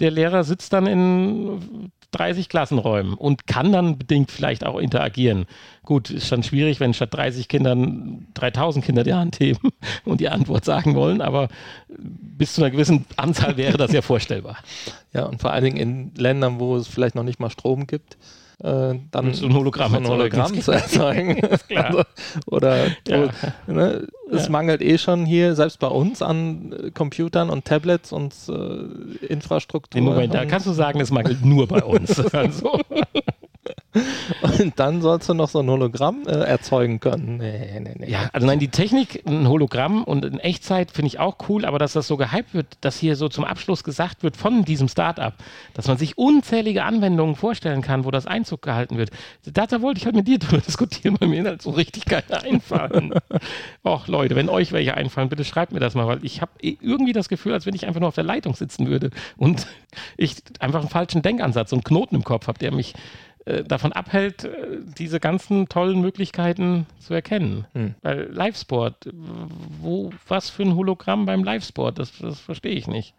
der Lehrer sitzt dann in 30 Klassenräumen und kann dann bedingt vielleicht auch interagieren. Gut, ist schon schwierig, wenn statt 30 Kindern 3000 Kinder die Hand heben und die Antwort sagen wollen, aber bis zu einer gewissen Anzahl wäre das ja vorstellbar.
Ja, und vor allen Dingen in Ländern, wo es vielleicht noch nicht mal Strom gibt, äh, dann
So ein Hologramm
so ein Hologramm zu erzeugen. Also, oder
Ja.
ne, es
Ja.
mangelt eh schon hier, selbst bei uns, an äh, Computern und Tablets und äh, Infrastruktur.
Nee, Moment, da kannst du sagen, es mangelt nur bei uns. Also,
und dann sollst du noch so ein Hologramm äh, erzeugen können. Nee, nee, nee.
ja, also nein, die Technik, ein Hologramm und in Echtzeit finde ich auch cool, aber dass das so gehypt wird, dass hier so zum Abschluss gesagt wird von diesem Startup, dass man sich unzählige Anwendungen vorstellen kann, wo das Einzug gehalten wird. Da, da wollte ich halt mit dir drüber diskutieren, weil mir halt so richtig keine einfallen. Och Leute, wenn euch welche einfallen, bitte schreibt mir das mal, weil ich habe irgendwie das Gefühl, als wenn ich einfach nur auf der Leitung sitzen würde und ich einfach einen falschen Denkansatz, einen Knoten im Kopf habe, der mich davon abhält, äh, diese ganzen tollen Möglichkeiten zu erkennen.
Hm.
Weil Livesport, wo, was für ein Hologramm beim Livesport, das, das verstehe ich nicht.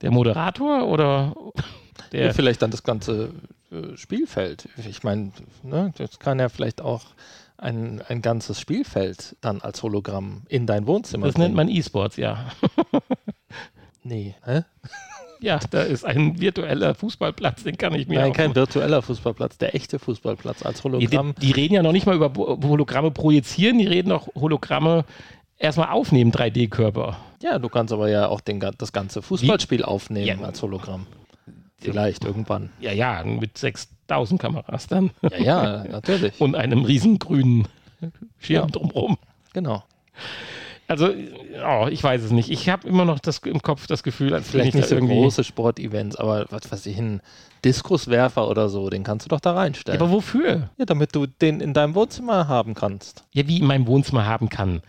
Der Moderator oder
Ja,
der.
vielleicht dann das ganze äh, Spielfeld. Ich meine, ne, das kann ja vielleicht auch ein, ein ganzes Spielfeld dann als Hologramm in dein Wohnzimmer
Das nennt
bringen.
man E-Sports, ja.
Nee. Hä?
Ja, da ist ein virtueller Fußballplatz, den kann ich mir
Nein, kein virtueller Fußballplatz, der echte Fußballplatz als Hologramm.
die, die reden ja noch nicht mal über Hologramme projizieren, die reden auch Hologramme erstmal aufnehmen, 3D-Körper.
Ja, du kannst aber ja auch den, das ganze Fußballspiel aufnehmen
Ja.
als Hologramm. Vielleicht irgendwann.
Ja, ja, mit 6000 Kameras dann.
Ja, ja, natürlich.
Und einem riesen grünen Schirm
Ja.
drumherum.
Genau.
Also, oh, ich weiß es nicht. Ich habe immer noch das im Kopf das Gefühl, als
Vielleicht
ich
nicht so
irgendwie.
große Sportevents, aber was weiß ich, ein Diskuswerfer oder so, den kannst du doch da
Ja,
reinstellen.
aber wofür?
Ja, damit du den in deinem Wohnzimmer haben kannst.
Ja, wie in meinem Wohnzimmer haben kann.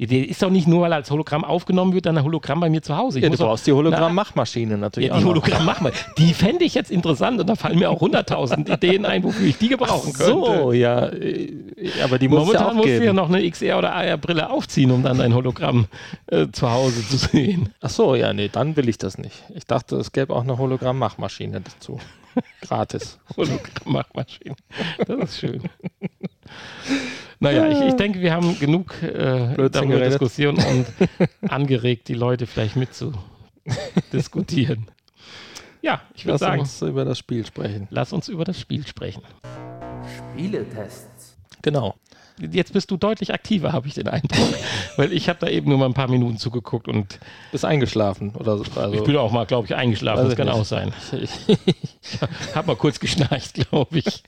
Ja, Der ist doch nicht nur, weil er als Hologramm aufgenommen wird, dann ein Hologramm bei mir zu Hause. Ich
Ja, du brauchst die Hologramm-Machmaschine natürlich
Ja, die
auch noch.
Hologramm machen wir. Die fände ich jetzt interessant und da fallen mir auch 100.000 Ideen ein, wofür ich die gebrauchen könnte.
So, ja, äh, aber die muss ja
Momentan
auch
musst du ja noch eine XR- oder AR-Brille aufziehen, um dann dein Hologramm äh, zu Hause zu sehen.
Ach so, ja, nee, dann will ich das nicht. Ich dachte, es gäbe auch eine Hologramm-Machmaschine dazu. Gratis.
Hologramm-Machmaschine. Das ist schön. Naja, ich, ich denke, wir haben genug äh, darüber
geredet.
Diskussion und angeregt, die Leute vielleicht mitzudiskutieren. Ja, ich würde
Lass
sagen,
uns über das Spiel sprechen.
lass uns über das Spiel sprechen.
Spieletests.
Genau.
Jetzt bist du deutlich aktiver, habe ich den Eindruck. Weil ich habe da eben nur mal ein paar Minuten zugeguckt und
Bist eingeschlafen oder so. Also,
ich bin auch mal, glaube ich, eingeschlafen. Das kann
nicht.
auch sein.
ich,
Hab mal kurz geschnarcht, glaube ich.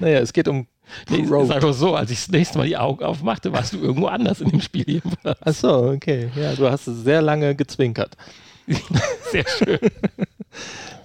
naja, es geht um
Nee,
Rogue.
sag mal so, als ich das nächste Mal die Augen aufmachte, warst du irgendwo anders in dem Spiel jedenfalls.
Ach so, okay. Ja, du hast sehr lange gezwinkert.
Sehr schön.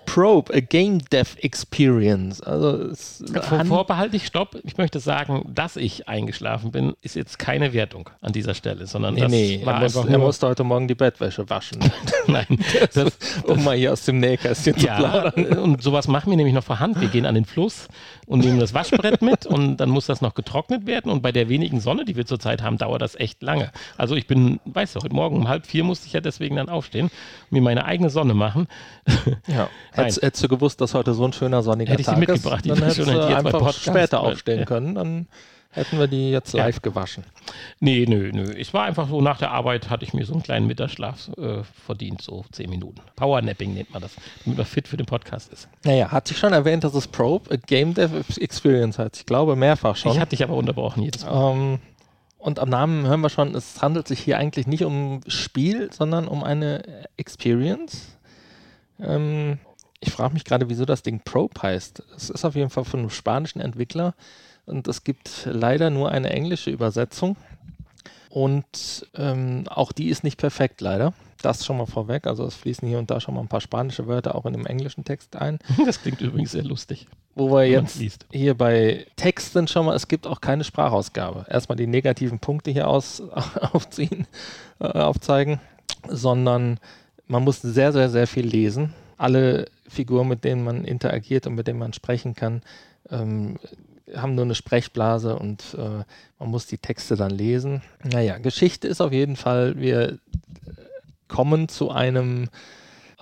Probe, a Game Dev Experience. Also
Vor, vorbehalte ich Stopp. Ich möchte sagen, dass ich eingeschlafen bin, ist jetzt keine Wertung an dieser Stelle, sondern
nee,
das
nee,
war
er, muss,
einfach
er
nur,
musste heute Morgen die Bettwäsche waschen.
Nein, das,
um mal hier aus dem Nähkästchen zu
ja,
plaudern.
und sowas machen wir nämlich noch vor Hand. Wir gehen an den Fluss und nehmen das Waschbrett mit und dann muss das noch getrocknet werden. Und bei der wenigen Sonne, die wir zurzeit haben, dauert das echt lange. Also ich bin, weißt du, heute Morgen um halb vier musste ich ja deswegen dann aufstehen, mir meine eigene Sonne machen.
Ja. Hättest, hättest du gewusst, dass heute so ein schöner sonniger
Hätte ich die
Tag
mitgebracht,
ist,
die
dann hättest du einfach später aufstehen
ja.
können. Dann hätten wir die jetzt
Ja.
live gewaschen.
Nee, nö, nö. Es war einfach so, nach der Arbeit hatte ich mir so einen kleinen Mittagsschlaf äh, verdient, so zehn Minuten. Powernapping nennt man das, damit man fit für den Podcast ist.
Naja, hat sich schon erwähnt, dass es Probe, a Game Dev Experience heißt. Ich glaube mehrfach schon.
Ich hatte dich aber unterbrochen jedes Mal.
Ähm, und am Namen hören wir schon, es handelt sich hier eigentlich nicht um Spiel, sondern um eine Experience. Ähm, ich frage mich gerade, wieso das Ding Probe heißt. Es ist auf jeden Fall von einem spanischen Entwickler und es gibt leider nur eine englische Übersetzung. Und ähm, auch die ist nicht perfekt, leider. Das schon mal vorweg. Also es fließen hier und da schon mal ein paar spanische Wörter auch in dem englischen Text ein.
Das klingt übrigens sehr lustig.
Wo wir jetzt hier bei Texten schon mal, es gibt auch keine Sprachausgabe. Erstmal die negativen Punkte hier aus, aufziehen, äh, aufzeigen, sondern man muss sehr, sehr, sehr viel lesen. Alle Figuren, mit denen man interagiert und mit denen man sprechen kann, ähm, haben nur eine Sprechblase und äh, man muss die Texte dann lesen. Naja, Geschichte ist auf jeden Fall, wir kommen zu einem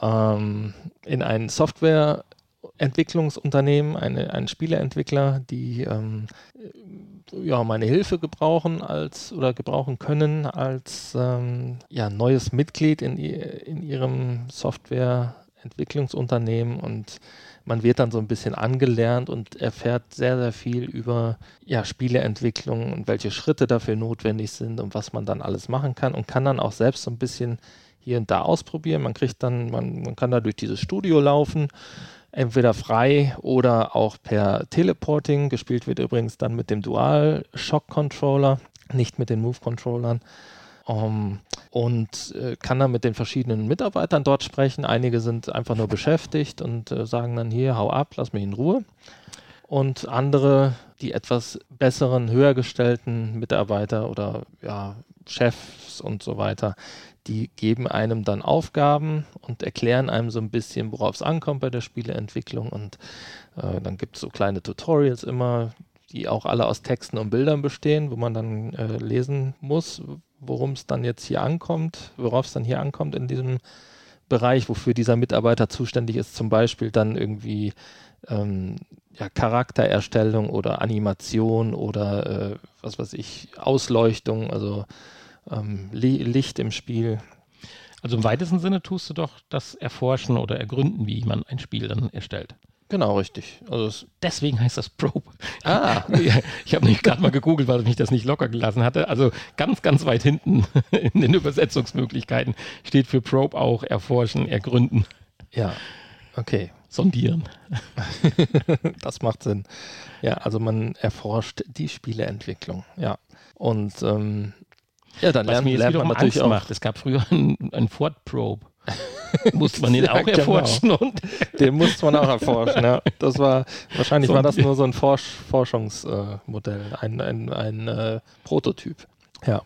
ähm, in ein Softwareentwicklungsunternehmen, eine, einen Spieleentwickler, die ähm, äh, ja, meine Hilfe gebrauchen als oder gebrauchen können als ähm, ja, neues Mitglied in, in ihrem Softwareentwicklungsunternehmen und man wird dann so ein bisschen angelernt und erfährt sehr, sehr viel über ja, Spieleentwicklung und welche Schritte dafür notwendig sind und was man dann alles machen kann und kann dann auch selbst so ein bisschen hier und da ausprobieren. Man kriegt dann, man, man kann da durch dieses Studio laufen, entweder frei oder auch per Teleporting. Gespielt wird übrigens dann mit dem Dual Shock Controller, nicht mit den Move Controllern. Um, und äh, kann dann mit den verschiedenen Mitarbeitern dort sprechen. Einige sind einfach nur beschäftigt und äh, sagen dann hier, hau ab, lass mich in Ruhe. Und andere, die etwas besseren, höher gestellten Mitarbeiter oder ja, Chefs und so weiter, die geben einem dann Aufgaben und erklären einem so ein bisschen, worauf es ankommt bei der Spieleentwicklung. Und äh, dann gibt es so kleine Tutorials immer, die auch alle aus Texten und Bildern bestehen, wo man dann äh, lesen muss, worum es dann jetzt hier ankommt, worauf es dann hier ankommt in diesem Bereich, wofür dieser Mitarbeiter zuständig ist, zum Beispiel dann irgendwie ähm, ja, Charaktererstellung oder Animation oder äh, was weiß ich, Ausleuchtung, also ähm, Li Licht im Spiel.
Also im weitesten Sinne tust du doch das Erforschen oder Ergründen, wie man ein Spiel dann erstellt.
Genau, richtig. Also es,
Deswegen heißt das Probe.
ah,
ich habe nicht gerade mal gegoogelt, weil ich mich das nicht locker gelassen hatte. Also ganz, ganz weit hinten in den Übersetzungsmöglichkeiten steht für Probe auch erforschen, ergründen,
ja, okay.
sondieren.
das macht Sinn. Ja, also man erforscht die Spieleentwicklung. Ja. Und ähm, ja, dann
Was
lernt,
mir jetzt
lernt man natürlich
Angst
auch.
macht. Es gab früher einen, einen Ford Probe. Musste man den
Ja,
auch
genau.
erforschen und
Den musste man auch erforschen. Ja. Das war wahrscheinlich
So
war das nur so ein Forsch Forschungsmodell, ein, ein, ein äh, Prototyp. Ja.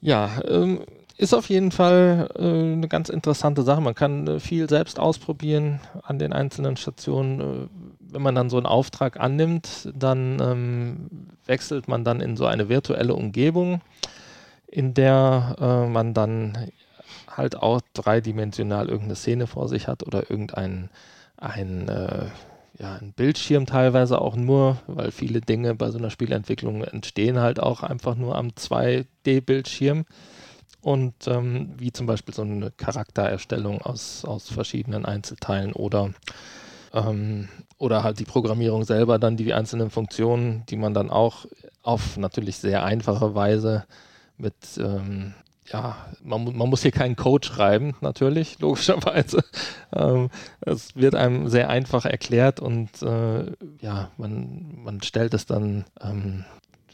Ja, ähm, ist auf jeden Fall äh, eine ganz interessante Sache. Man kann äh, viel selbst ausprobieren an den einzelnen Stationen. Äh, wenn man dann so einen Auftrag annimmt, dann ähm, wechselt man dann in so eine virtuelle Umgebung, in der äh, man dann halt auch dreidimensional irgendeine Szene vor sich hat oder irgendein ein, äh, ja, ein Bildschirm teilweise auch nur, weil viele Dinge bei so einer Spielentwicklung entstehen halt auch einfach nur am 2D-Bildschirm. Und ähm, wie zum Beispiel so eine Charaktererstellung aus, aus verschiedenen Einzelteilen oder, ähm, oder halt die Programmierung selber, dann die einzelnen Funktionen, die man dann auch auf natürlich sehr einfache Weise mit, ähm, ja, man, man muss hier keinen Code schreiben, natürlich, logischerweise. Ähm, es wird einem sehr einfach erklärt und äh, ja, man, man stellt es dann, ähm,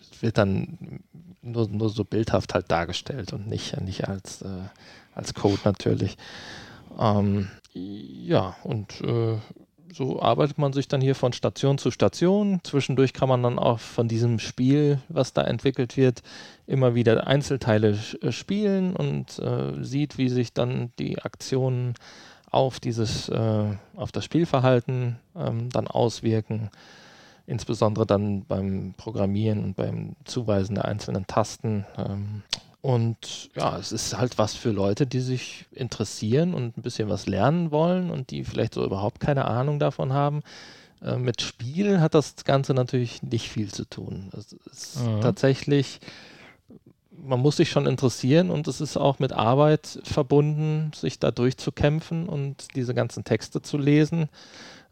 es wird dann nur, nur so bildhaft halt dargestellt und nicht, nicht als, äh, als Code natürlich. Ähm, ja, und äh, so arbeitet man sich dann hier von Station zu Station. Zwischendurch kann man dann auch von diesem Spiel, was da entwickelt wird, immer wieder Einzelteile äh, spielen und äh, sieht, wie sich dann die Aktionen auf dieses, äh, auf das Spielverhalten ähm, dann auswirken. Insbesondere dann beim Programmieren und beim Zuweisen der einzelnen Tasten. Ähm, und ja, es ist halt was für Leute, die sich interessieren und ein bisschen was lernen wollen und die vielleicht so überhaupt keine Ahnung davon haben. Äh, mit Spielen hat das Ganze natürlich nicht viel zu tun. Es ist mhm. tatsächlich, man muss sich schon interessieren und es ist auch mit Arbeit verbunden, sich da durchzukämpfen und diese ganzen Texte zu lesen.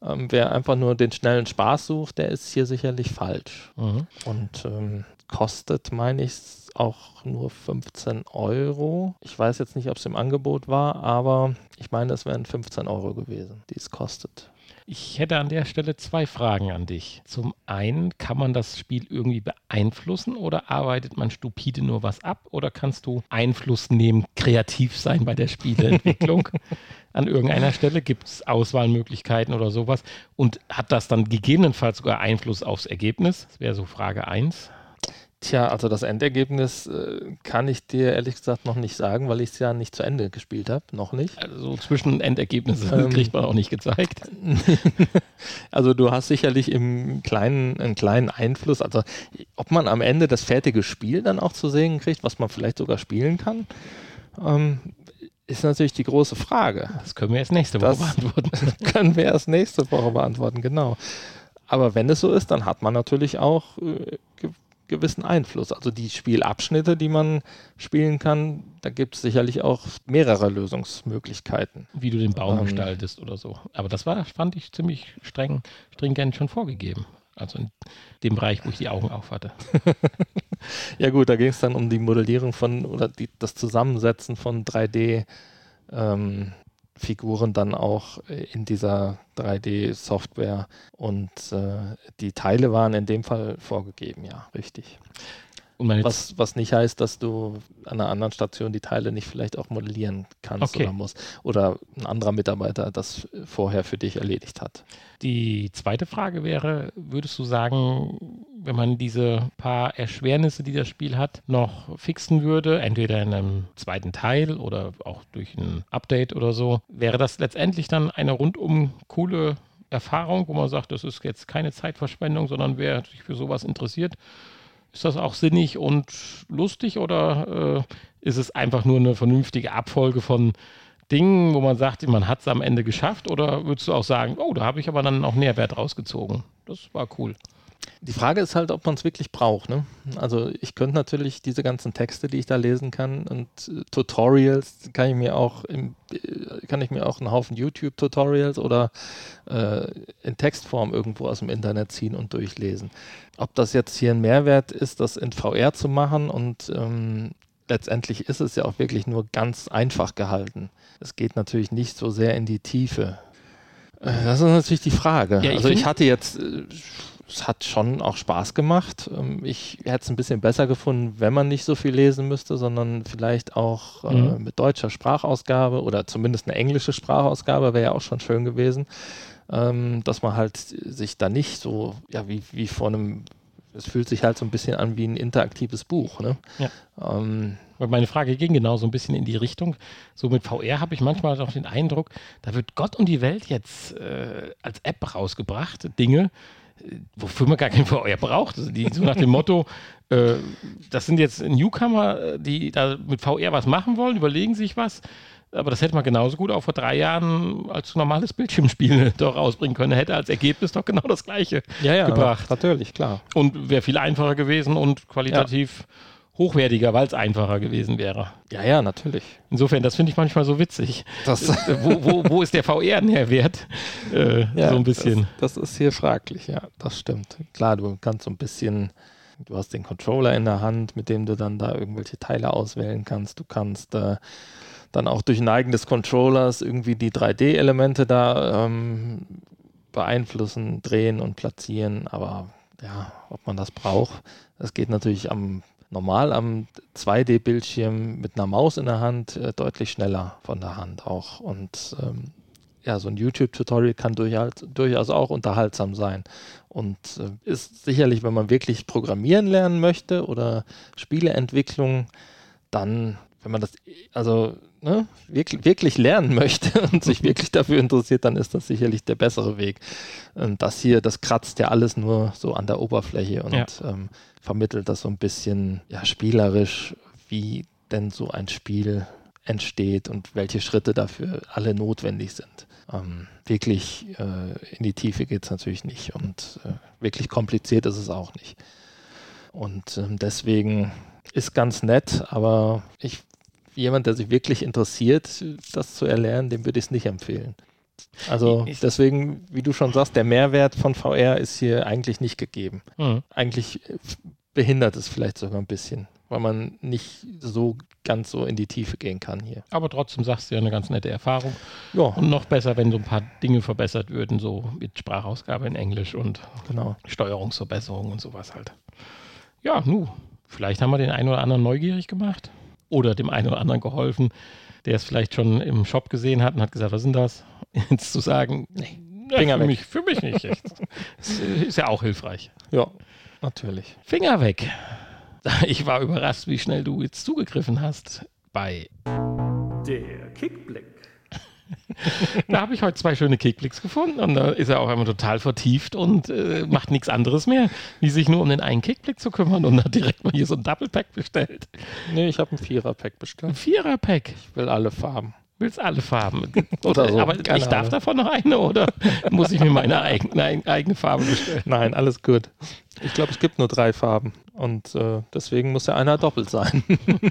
Ähm, wer einfach nur den schnellen Spaß sucht, der ist hier sicherlich falsch. Mhm. Und ähm, kostet, meine ich, auch nur 15 Euro. Ich weiß jetzt nicht, ob es im Angebot war, aber ich meine, es wären 15 Euro gewesen, die es kostet.
Ich hätte an der Stelle zwei Fragen an dich. Zum einen, kann man das Spiel irgendwie beeinflussen oder arbeitet man stupide nur was ab oder kannst du Einfluss nehmen, kreativ sein bei der Spieleentwicklung? an irgendeiner Stelle gibt es Auswahlmöglichkeiten oder sowas und hat das dann gegebenenfalls sogar Einfluss aufs Ergebnis? Das wäre so Frage 1.
Tja, also das Endergebnis äh, kann ich dir ehrlich gesagt noch nicht sagen, weil ich es ja nicht zu Ende gespielt habe. Noch nicht.
Also zwischen Endergebnisse ähm, kriegt man auch nicht gezeigt.
also du hast sicherlich im kleinen, einen kleinen Einfluss. Also ob man am Ende das fertige Spiel dann auch zu sehen kriegt, was man vielleicht sogar spielen kann, ähm, ist natürlich die große Frage.
Das können wir erst nächste Woche das beantworten.
können wir erst nächste Woche beantworten, genau. Aber wenn es so ist, dann hat man natürlich auch äh, gewissen Einfluss. Also die Spielabschnitte, die man spielen kann, da gibt es sicherlich auch mehrere Lösungsmöglichkeiten.
Wie du den Baum ähm, gestaltest oder so. Aber das war, fand ich ziemlich streng, stringent schon vorgegeben. Also in dem Bereich, wo ich die Augen auf hatte.
ja gut, da ging es dann um die Modellierung von oder die, das Zusammensetzen von 3D ähm, Figuren dann auch äh, in dieser 3D-Software und äh, die Teile waren in dem Fall vorgegeben, ja, richtig. Was, was nicht heißt, dass du an einer anderen Station die Teile nicht vielleicht auch modellieren kannst okay. oder musst. Oder ein anderer Mitarbeiter das vorher für dich erledigt hat.
Die zweite Frage wäre, würdest du sagen, wenn man diese paar Erschwernisse, die das Spiel hat, noch fixen würde, entweder in einem zweiten Teil oder auch durch ein Update oder so, wäre das letztendlich dann eine rundum coole Erfahrung, wo man sagt, das ist jetzt keine Zeitverschwendung, sondern wer sich für sowas interessiert, ist das auch sinnig und lustig oder äh, ist es einfach nur eine vernünftige Abfolge von Dingen, wo man sagt, man hat es am Ende geschafft? Oder würdest du auch sagen, oh, da habe ich aber dann auch Nährwert rausgezogen? Das war cool.
Die Frage ist halt, ob man es wirklich braucht. Ne? Also ich könnte natürlich diese ganzen Texte, die ich da lesen kann und äh, Tutorials, kann ich mir auch im, äh, kann ich mir auch einen Haufen YouTube-Tutorials oder äh, in Textform irgendwo aus dem Internet ziehen und durchlesen. Ob das jetzt hier ein Mehrwert ist, das in VR zu machen und ähm, letztendlich ist es ja auch wirklich nur ganz einfach gehalten. Es geht natürlich nicht so sehr in die Tiefe. Äh, das ist natürlich die Frage. Ja, ich also ich hatte jetzt äh, es hat schon auch Spaß gemacht. Ähm, ich hätte es ein bisschen besser gefunden, wenn man nicht so viel lesen müsste, sondern vielleicht auch äh, mhm. mit deutscher Sprachausgabe oder zumindest eine englische Sprachausgabe wäre ja auch schon schön gewesen, ähm, dass man halt sich da nicht so, ja, wie, wie vor einem, es fühlt sich halt so ein bisschen an wie ein interaktives Buch. Ne? Ja.
Ähm, meine Frage ging genau so ein bisschen in die Richtung. So mit VR habe ich manchmal auch den Eindruck, da wird Gott und die Welt jetzt äh, als App rausgebracht, Dinge, wofür man gar kein VR braucht. Also die, so nach dem Motto, äh, das sind jetzt Newcomer, die da mit VR was machen wollen, überlegen sich was. Aber das hätte man genauso gut auch vor drei Jahren als normales Bildschirmspiel doch rausbringen können. Hätte als Ergebnis doch genau das gleiche ja, ja, gebracht.
Natürlich, klar.
Und wäre viel einfacher gewesen und qualitativ ja hochwertiger, weil es einfacher gewesen wäre.
Ja, ja, natürlich.
Insofern, das finde ich manchmal so witzig. Das wo, wo, wo, ist der VR-Nährwert?
Äh, ja, so ein bisschen. Das, das, ist hier fraglich, ja, das stimmt. Klar, du kannst so ein bisschen, du hast den Controller in der Hand, mit dem du dann da irgendwelche Teile auswählen kannst. Du kannst äh, dann auch durch Neigen des Controllers irgendwie die 3D-Elemente da ähm, beeinflussen, drehen und platzieren, aber ja, ob man das braucht. Das geht natürlich am normal am 2D-Bildschirm mit einer Maus in der Hand äh, deutlich schneller von der Hand auch. Und ähm, ja, so ein YouTube-Tutorial kann durchaus, durchaus auch unterhaltsam sein. Und äh, ist sicherlich, wenn man wirklich programmieren lernen möchte oder Spieleentwicklung, dann, wenn man das, also ne, wirklich, wirklich lernen möchte und sich wirklich dafür interessiert, dann ist das sicherlich der bessere Weg. Und das hier, das kratzt ja alles nur so an der Oberfläche und ja. ähm, vermittelt das so ein bisschen ja, spielerisch, wie denn so ein Spiel entsteht und welche Schritte dafür alle notwendig sind. Ähm, wirklich äh, in die Tiefe geht es natürlich nicht und äh, wirklich kompliziert ist es auch nicht. Und ähm, deswegen ist ganz nett, aber ich, jemand, der sich wirklich interessiert, das zu erlernen, dem würde ich es nicht empfehlen. Also deswegen, wie du schon sagst, der Mehrwert von VR ist hier eigentlich nicht gegeben. Mhm. Eigentlich äh, behindert es vielleicht sogar ein bisschen weil man nicht so ganz so in die Tiefe gehen kann hier.
Aber trotzdem sagst du ja eine ganz nette Erfahrung. Ja. Und noch besser, wenn so ein paar Dinge verbessert würden, so mit Sprachausgabe in Englisch und genau. Steuerungsverbesserung und sowas halt. Ja, nu, vielleicht haben wir den einen oder anderen neugierig gemacht oder dem einen oder anderen geholfen, der es vielleicht schon im Shop gesehen hat und hat gesagt, was sind das? Jetzt zu sagen, nee, Finger für weg. Mich, für mich nicht. ist ja auch hilfreich.
Ja, natürlich.
Finger weg. Ich war überrascht, wie schnell du jetzt zugegriffen hast bei
der Kickblick.
da habe ich heute zwei schöne Kickblicks gefunden und da ist er auch einmal total vertieft und äh, macht nichts anderes mehr, wie sich nur um den einen Kickblick zu kümmern und hat direkt mal hier so ein Double Pack bestellt.
Nee, ich habe ein Vierer-Pack bestellt. Ein
Vierer-Pack?
Ich will alle Farben
willst alle Farben. Oder so. Aber Keine ich darf davon noch eine oder muss ich mir meine eigene, eigene Farbe bestellen?
Nein, alles gut. Ich glaube, es gibt nur drei Farben und äh, deswegen muss ja einer doppelt sein.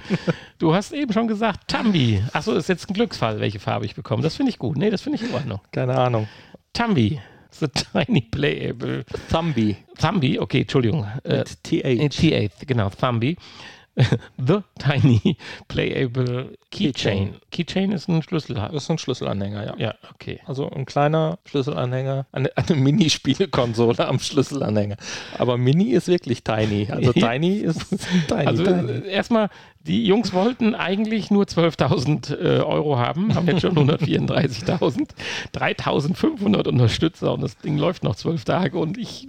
du hast eben schon gesagt, Tambi. Achso, ist jetzt ein Glücksfall, welche Farbe ich bekomme. Das finde ich gut. Nee, das finde ich in Ordnung.
Keine Ahnung.
Tambi. The Tiny Playable.
Thumby.
Thumby, okay, Entschuldigung.
Äh, TH.
TH, genau, Thumby. The Tiny Playable Keychain. Keychain ist ein Schlüsselanhänger.
ist ein Schlüsselanhänger, ja.
Ja, okay.
Also ein kleiner Schlüsselanhänger, eine, eine Mini-Spielekonsole am Schlüsselanhänger. Aber Mini ist wirklich tiny. Also Tiny ist tiny.
Also tiny. erstmal, die Jungs wollten eigentlich nur 12.000 äh, Euro haben, haben jetzt schon 134.000, 3.500 Unterstützer und das Ding läuft noch zwölf Tage und ich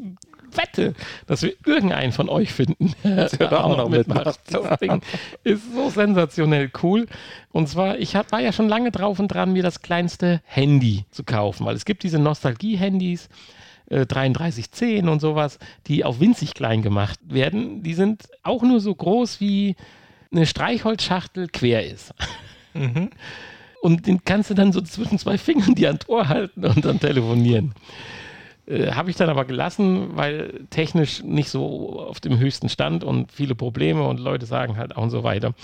wette, dass wir irgendeinen von euch finden,
der da auch noch mitmacht.
Das Ding ist so sensationell cool. Und zwar, ich war ja schon lange drauf und dran, mir das kleinste Handy zu kaufen, weil es gibt diese Nostalgie-Handys. 3310 äh, und sowas, die auf winzig klein gemacht werden, die sind auch nur so groß wie eine Streichholzschachtel quer ist. Mhm. Und den kannst du dann so zwischen zwei Fingern die an Ohr halten und dann telefonieren. Äh, Habe ich dann aber gelassen, weil technisch nicht so auf dem höchsten Stand und viele Probleme und Leute sagen halt auch und so weiter.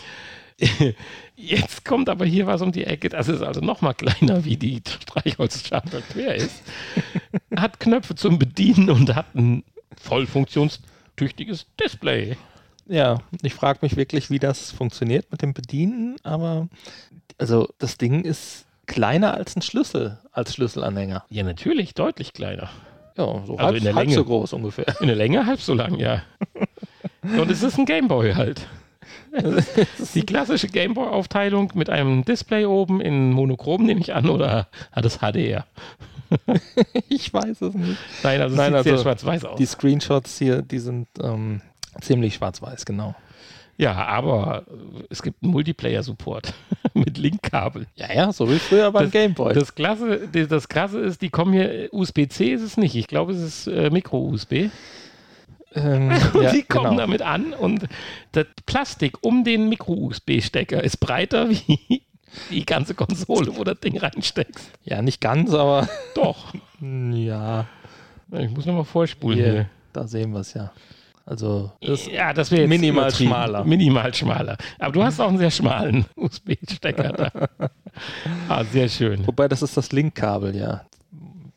Jetzt kommt aber hier was um die Ecke, das ist also noch mal kleiner, wie die Streichholzschachtel quer ist. Hat Knöpfe zum Bedienen und hat ein voll funktionstüchtiges Display.
Ja, ich frage mich wirklich, wie das funktioniert mit dem Bedienen, aber also das Ding ist kleiner als ein Schlüssel, als Schlüsselanhänger.
Ja, natürlich, deutlich kleiner.
Ja, so also halb, in der halb Länge. so groß ungefähr.
In der Länge halb so lang, ja. Und es ist ein Gameboy halt. Die klassische Gameboy-Aufteilung mit einem Display oben in Monochrom, nehme ich an, oder hat es HDR?
ich weiß es nicht.
Nein, also Nein, sieht also sehr schwarz-weiß aus.
Die Screenshots hier, die sind ähm, ziemlich schwarz-weiß, genau.
Ja, aber es gibt einen Multiplayer-Support mit Linkkabel.
Ja, ja, so wie früher beim Gameboy.
Das, Klasse, das Krasse ist, die kommen hier, USB-C ist es nicht. Ich glaube, es ist äh, Micro-USB. Ähm, ja, die kommen genau. damit an und das Plastik um den Micro-USB-Stecker ist breiter wie die ganze Konsole, wo das Ding reinsteckst.
Ja, nicht ganz, aber.
Doch.
ja.
Ich muss nochmal vorspulen hier. hier.
Da sehen wir es ja. Also
ja, das wäre
minimal schmaler.
Minimal schmaler. Aber du hast auch einen sehr schmalen USB-Stecker da. ah, sehr schön.
Wobei das ist das Linkkabel, ja.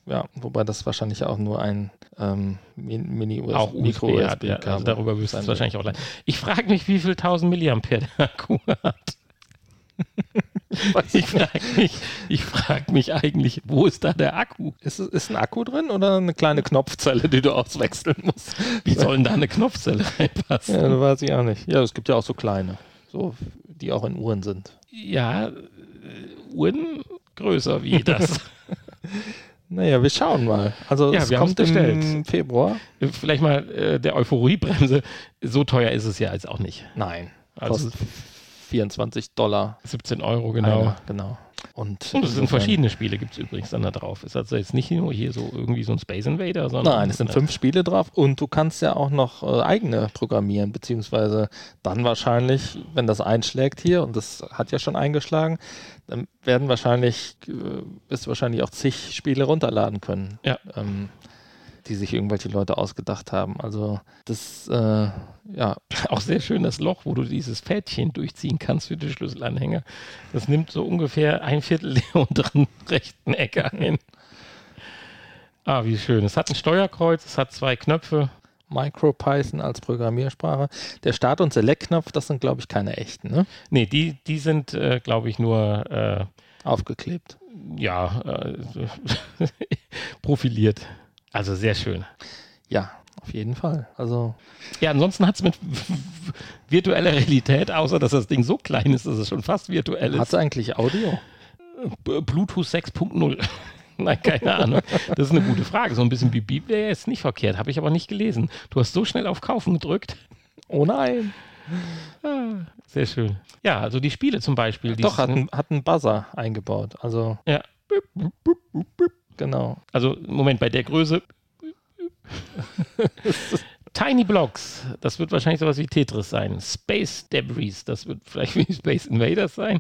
Ja, wobei das wahrscheinlich auch nur ein ähm, Mini-USB
auch Mikro USB hat. Ja, also darüber wirst du es wahrscheinlich auch leiden. Ich frage mich, wie viel 1000 Milliampere der Akku hat. Ich frage mich, ich frag mich eigentlich, wo ist da der Akku?
Ist, ist ein Akku drin oder eine kleine Knopfzelle, die du auswechseln musst?
Wie soll denn da eine Knopfzelle reinpassen?
Ja, das weiß ich auch nicht. Ja, es gibt ja auch so kleine, so, die auch in Uhren sind.
Ja, äh, Uhren größer wie das.
Naja, wir schauen mal. Also
Ja,
es kommt im
bestellt.
Februar.
Vielleicht mal äh, der Euphoriebremse. So teuer ist es ja jetzt auch nicht.
Nein.
Also
Kostet 24 Dollar.
17 Euro, genau.
Einer, genau. Und,
Und es sind verschiedene Spiele, gibt es übrigens dann da drauf. Ist also jetzt nicht nur hier so irgendwie so ein Space Invader, sondern.
Nein, es sind fünf Spiele drauf und du kannst ja auch noch äh, eigene programmieren, beziehungsweise dann wahrscheinlich, wenn das einschlägt hier, und das hat ja schon eingeschlagen, dann werden wahrscheinlich, äh, wirst du wahrscheinlich auch zig Spiele runterladen können,
Ja.
ähm, die sich irgendwelche Leute ausgedacht haben. Also das, äh, ja,
Auch sehr schön das Loch, wo du dieses Fädchen durchziehen kannst für die Schlüsselanhänger. Das nimmt so ungefähr ein Viertel der unteren rechten Ecke ein. Ah, wie schön. Es hat ein Steuerkreuz, es hat zwei Knöpfe.
MicroPython als Programmiersprache. Der Start- und Select-Knopf, das sind, glaube ich, keine echten, ne?
Nee, die, die sind, äh, glaube ich, nur äh,
Aufgeklebt.
ja, äh, profiliert. Also sehr schön.
Ja, auf jeden Fall. Also
Ja, ansonsten hat es mit virtueller Realität, außer dass das Ding so klein ist, dass es schon fast virtuell
hat
ist.
es eigentlich Audio?
B- Bluetooth 6.0. Nein, keine Ahnung. Das ist eine gute Frage. So ein bisschen Bip Bip wäre jetzt nicht verkehrt, habe ich aber nicht gelesen. Du hast so schnell auf Kaufen gedrückt.
Oh nein.
Ah, sehr schön. Ja, also die Spiele zum Beispiel. die
Doch, hat hat einen Buzzer eingebaut. Also
ja.
Genau.
Also, Moment, bei der Größe. Tiny Blocks, das wird wahrscheinlich sowas wie Tetris sein. Space Debris, das wird vielleicht wie Space Invaders sein.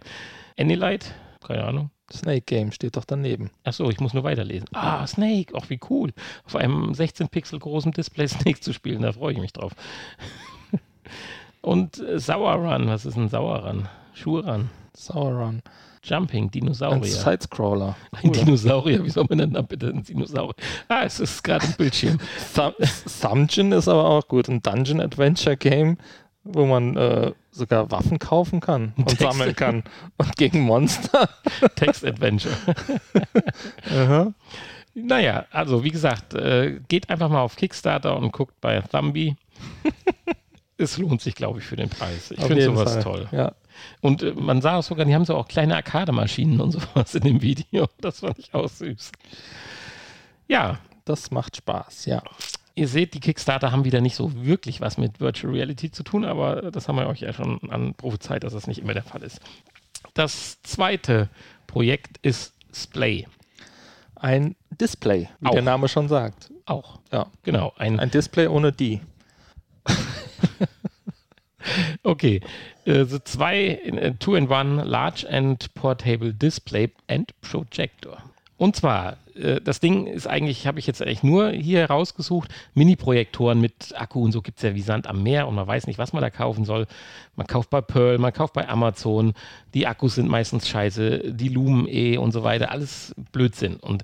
Anylight, keine Ahnung.
Snake Game steht doch daneben.
Achso, ich muss nur weiterlesen. Ah, Snake, auch wie cool. Auf einem 16 Pixel großen Display Snake zu spielen, da freue ich mich drauf. Und äh, Sauerrun, was ist ein Sauerrun? Schuhrun.
Sauron.
Jumping,
Ein
Dinosaurier.
Sidescroller.
Ein Dinosaurier, wie soll man denn da bitte ein Dinosaurier? Ah, es ist gerade im Bildschirm.
Thumbjin ist aber auch gut. Ein Dungeon Adventure Game, wo man äh, sogar Waffen kaufen kann und
Texte.
sammeln kann. Und gegen Monster.
Text-Adventure.
Aha.
Naja, also wie gesagt, äh, geht einfach mal auf Kickstarter und guckt bei Thumby. es lohnt sich, glaube ich, für den Preis. Ich finde sowas
Fall.
toll.
Ja.
Und äh, man sah auch sogar, die haben so auch kleine Arcade-Maschinen und sowas in dem Video. Das fand ich auch süß. Ja,
Das macht Spaß, ja.
ihr seht, die Kickstarter haben wieder nicht so wirklich was mit Virtual Reality zu tun, aber das haben wir euch ja schon an prophezeit, dass das nicht immer der Fall ist. Das zweite Projekt ist Splay.
Ein Display, wie
Auch.
der Name schon sagt.
Auch.
Ja.
Genau, ein
Ein Display ohne die.
Okay, äh, so zwei äh, Two-in-One Large and Portable Display and Projector. Und zwar, äh, das Ding ist eigentlich, habe ich jetzt eigentlich nur hier rausgesucht, Mini-Projektoren mit Akku und so gibt es ja wie Sand am Meer und man weiß nicht, was man da kaufen soll. Man kauft bei Pearl, man kauft bei Amazon, die Akkus sind meistens scheiße, die Lumen eh und so weiter, alles Blödsinn. Und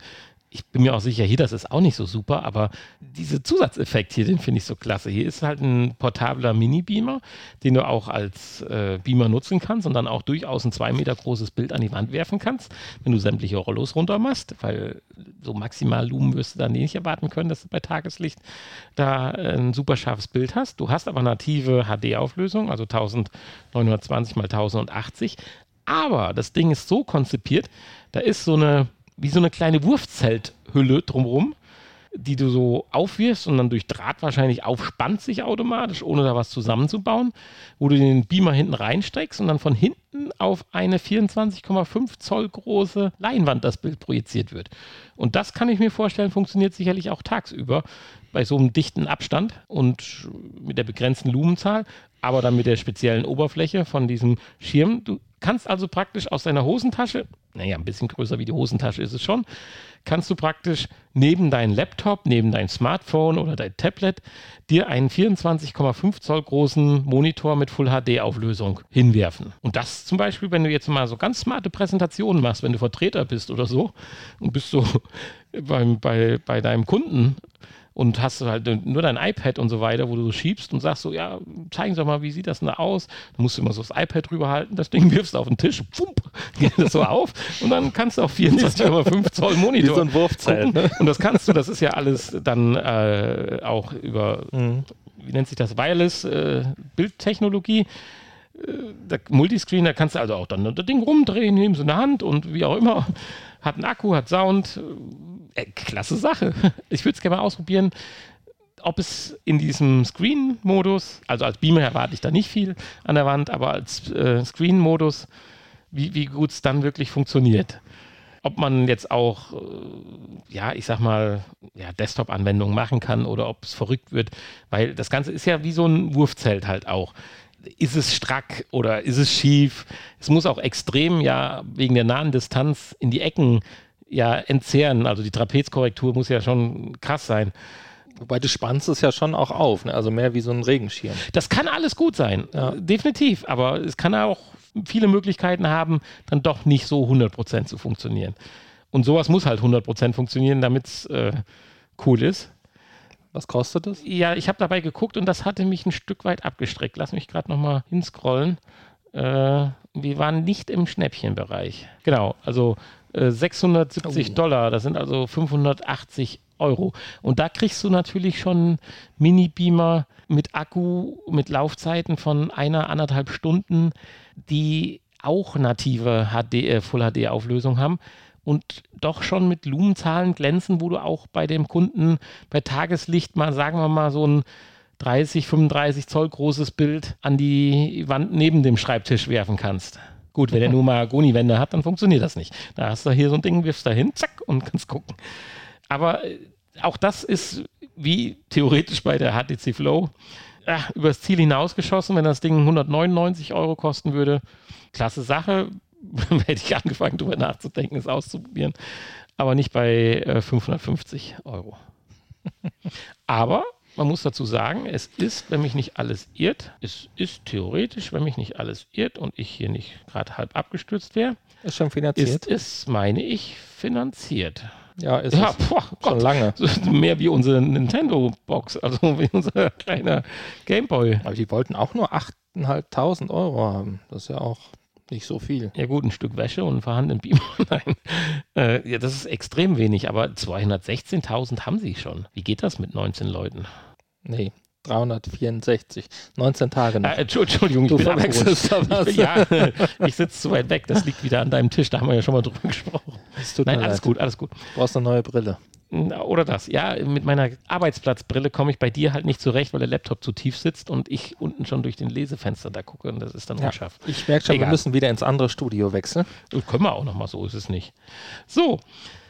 ich bin mir auch sicher, hier, das ist auch nicht so super, aber dieser Zusatzeffekt hier, den finde ich so klasse. Hier ist halt ein portabler Mini-Beamer, den du auch als äh, Beamer nutzen kannst und dann auch durchaus ein zwei Meter großes Bild an die Wand werfen kannst, wenn du sämtliche Rollos runter machst, weil so maximal Lumen wirst du dann nicht erwarten können, dass du bei Tageslicht da äh, ein super scharfes Bild hast. Du hast aber native HD-Auflösung, also 1920 mal 1080. Aber das Ding ist so konzipiert, da ist so eine, wie so eine kleine Wurfzelthülle drumherum, die du so aufwirfst und dann durch Draht wahrscheinlich aufspannt sich automatisch, ohne da was zusammenzubauen, wo du den Beamer hinten reinsteckst und dann von hinten auf eine 24,5 Zoll große Leinwand das Bild projiziert wird. Und das kann ich mir vorstellen, funktioniert sicherlich auch tagsüber bei so einem dichten Abstand und mit der begrenzten Lumenzahl, aber dann mit der speziellen Oberfläche von diesem Schirm. Du kannst also praktisch aus deiner Hosentasche, naja, ein bisschen größer wie die Hosentasche ist es schon, kannst du praktisch neben deinen Laptop, neben dein Smartphone oder dein Tablet dir einen 24,5 Zoll großen Monitor mit Full HD Auflösung hinwerfen. Und das zum Beispiel, wenn du jetzt mal so ganz smarte Präsentationen machst, wenn du Vertreter bist oder so und bist so beim, bei, bei deinem Kunden und hast du halt nur dein iPad und so weiter, wo du so schiebst und sagst so, ja, zeigen Sie doch mal, wie sieht das denn da aus? Dann musst du immer so das iPad drüber halten, das Ding wirfst du auf den Tisch, pfump, geht das so auf und dann kannst du auf 24,5 Zoll Monitor.
Wie so ein Wurfzelt. Ne?
Und das kannst du, das ist ja alles dann äh, auch über, mhm. wie nennt sich das, Wireless äh, Bildtechnologie der Multiscreen, da kannst du also auch dann das Ding rumdrehen, nehmen sie in der Hand und wie auch immer. Hat einen Akku, hat Sound. Äh, klasse Sache. Ich würde es gerne mal ausprobieren, ob es in diesem Screen-Modus, also als Beamer erwarte ich da nicht viel an der Wand, aber als äh, Screen-Modus, wie, wie gut es dann wirklich funktioniert. Ob man jetzt auch, äh, ja, ich sag mal, ja, Desktop-Anwendungen machen kann oder ob es verrückt wird, weil das Ganze ist ja wie so ein Wurfzelt halt auch ist es strack oder ist es schief? Es muss auch extrem ja wegen der nahen Distanz in die Ecken ja entzehren. Also die Trapezkorrektur muss ja schon krass sein.
Wobei du spannst es ja schon auch auf, ne? also mehr wie so ein Regenschirm.
Das kann alles gut sein, ja. definitiv. Aber es kann auch viele Möglichkeiten haben, dann doch nicht so 100% zu funktionieren. Und sowas muss halt 100% funktionieren, damit es äh, cool ist.
Was kostet es?
Ja, ich habe dabei geguckt und das hatte mich ein Stück weit abgestreckt. Lass mich gerade nochmal hinscrollen. Äh, wir waren nicht im Schnäppchenbereich. Genau, also äh, 670 oh. Dollar, das sind also 580 Euro. Und da kriegst du natürlich schon Mini-Beamer mit Akku, mit Laufzeiten von einer, anderthalb Stunden, die auch native HD, äh, Full-HD-Auflösung haben und doch schon mit Lumenzahlen glänzen, wo du auch bei dem Kunden bei Tageslicht mal, sagen wir mal, so ein 30, 35 Zoll großes Bild an die Wand neben dem Schreibtisch werfen kannst. Gut, wenn er nur Mahagoni-Wände hat, dann funktioniert das nicht. Da hast du hier so ein Ding, wirfst da hin, zack, und kannst gucken. Aber äh, auch das ist wie theoretisch bei der HTC Flow äh, übers Ziel hinausgeschossen, wenn das Ding 199 Euro kosten würde. Klasse Sache. hätte ich angefangen, darüber nachzudenken, es auszuprobieren. Aber nicht bei äh, 550 Euro. Aber man muss dazu sagen, es ist, wenn mich nicht alles irrt, es ist theoretisch, wenn mich nicht alles irrt und ich hier nicht gerade halb abgestürzt wäre,
ist schon finanziert.
Ist es, meine ich, finanziert.
Ja, ist ja, es boah,
schon lange. Mehr wie unsere Nintendo-Box, also wie unser kleiner Gameboy.
Aber die wollten auch nur 8.500 Euro haben. Das ist ja auch nicht so viel.
Ja gut, ein Stück Wäsche und einen vorhandenen Beamer. Nein, äh, ja, das ist extrem wenig, aber 216.000 haben sie schon. Wie geht das mit 19 Leuten?
Nee, 364. 19 Tage noch.
Äh, Entschuldigung, ich
du
bin
verwechselst da was.
Ich, ja, ich sitze zu weit weg. Das liegt wieder an deinem Tisch. Da haben wir ja schon mal drüber gesprochen. Nein, alles leid. gut, alles gut.
Du brauchst eine neue Brille.
Oder das. Ja, mit meiner Arbeitsplatzbrille komme ich bei dir halt nicht zurecht, weil der Laptop zu tief sitzt und ich unten schon durch den Lesefenster da gucke und das ist dann ja, unscharf.
Ich merke schon, Egal. wir müssen wieder ins andere Studio wechseln.
Das können wir auch nochmal, so ist es nicht. So,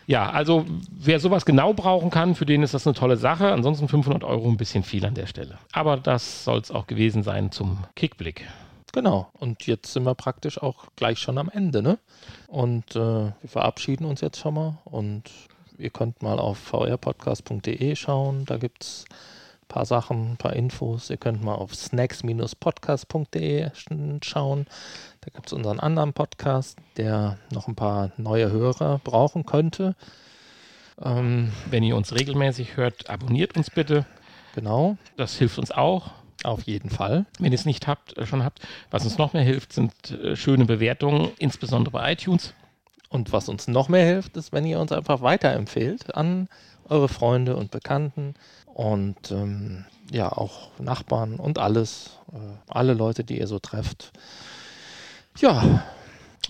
ja, also wer sowas genau brauchen kann, für den ist das eine tolle Sache. Ansonsten 500 Euro ein bisschen viel an der Stelle. Aber das soll es auch gewesen sein zum Kickblick.
Genau. Und jetzt sind wir praktisch auch gleich schon am Ende, ne? Und äh, wir verabschieden uns jetzt schon mal und ihr könnt mal auf vrpodcast.de schauen. Da gibt es ein paar Sachen, ein paar Infos. Ihr könnt mal auf snacks-podcast.de schauen. Da gibt es unseren anderen Podcast, der noch ein paar neue Hörer brauchen könnte.
Ähm, Wenn ihr uns regelmäßig hört, abonniert uns bitte.
Genau.
Das hilft uns auch.
Auf jeden Fall.
Wenn ihr es nicht habt, äh, schon habt. Was uns noch mehr hilft, sind äh, schöne Bewertungen, insbesondere bei iTunes.
Und was uns noch mehr hilft, ist, wenn ihr uns einfach weiterempfehlt an eure Freunde und Bekannten und ähm, ja auch Nachbarn und alles, äh, alle Leute, die ihr so trefft. Ja,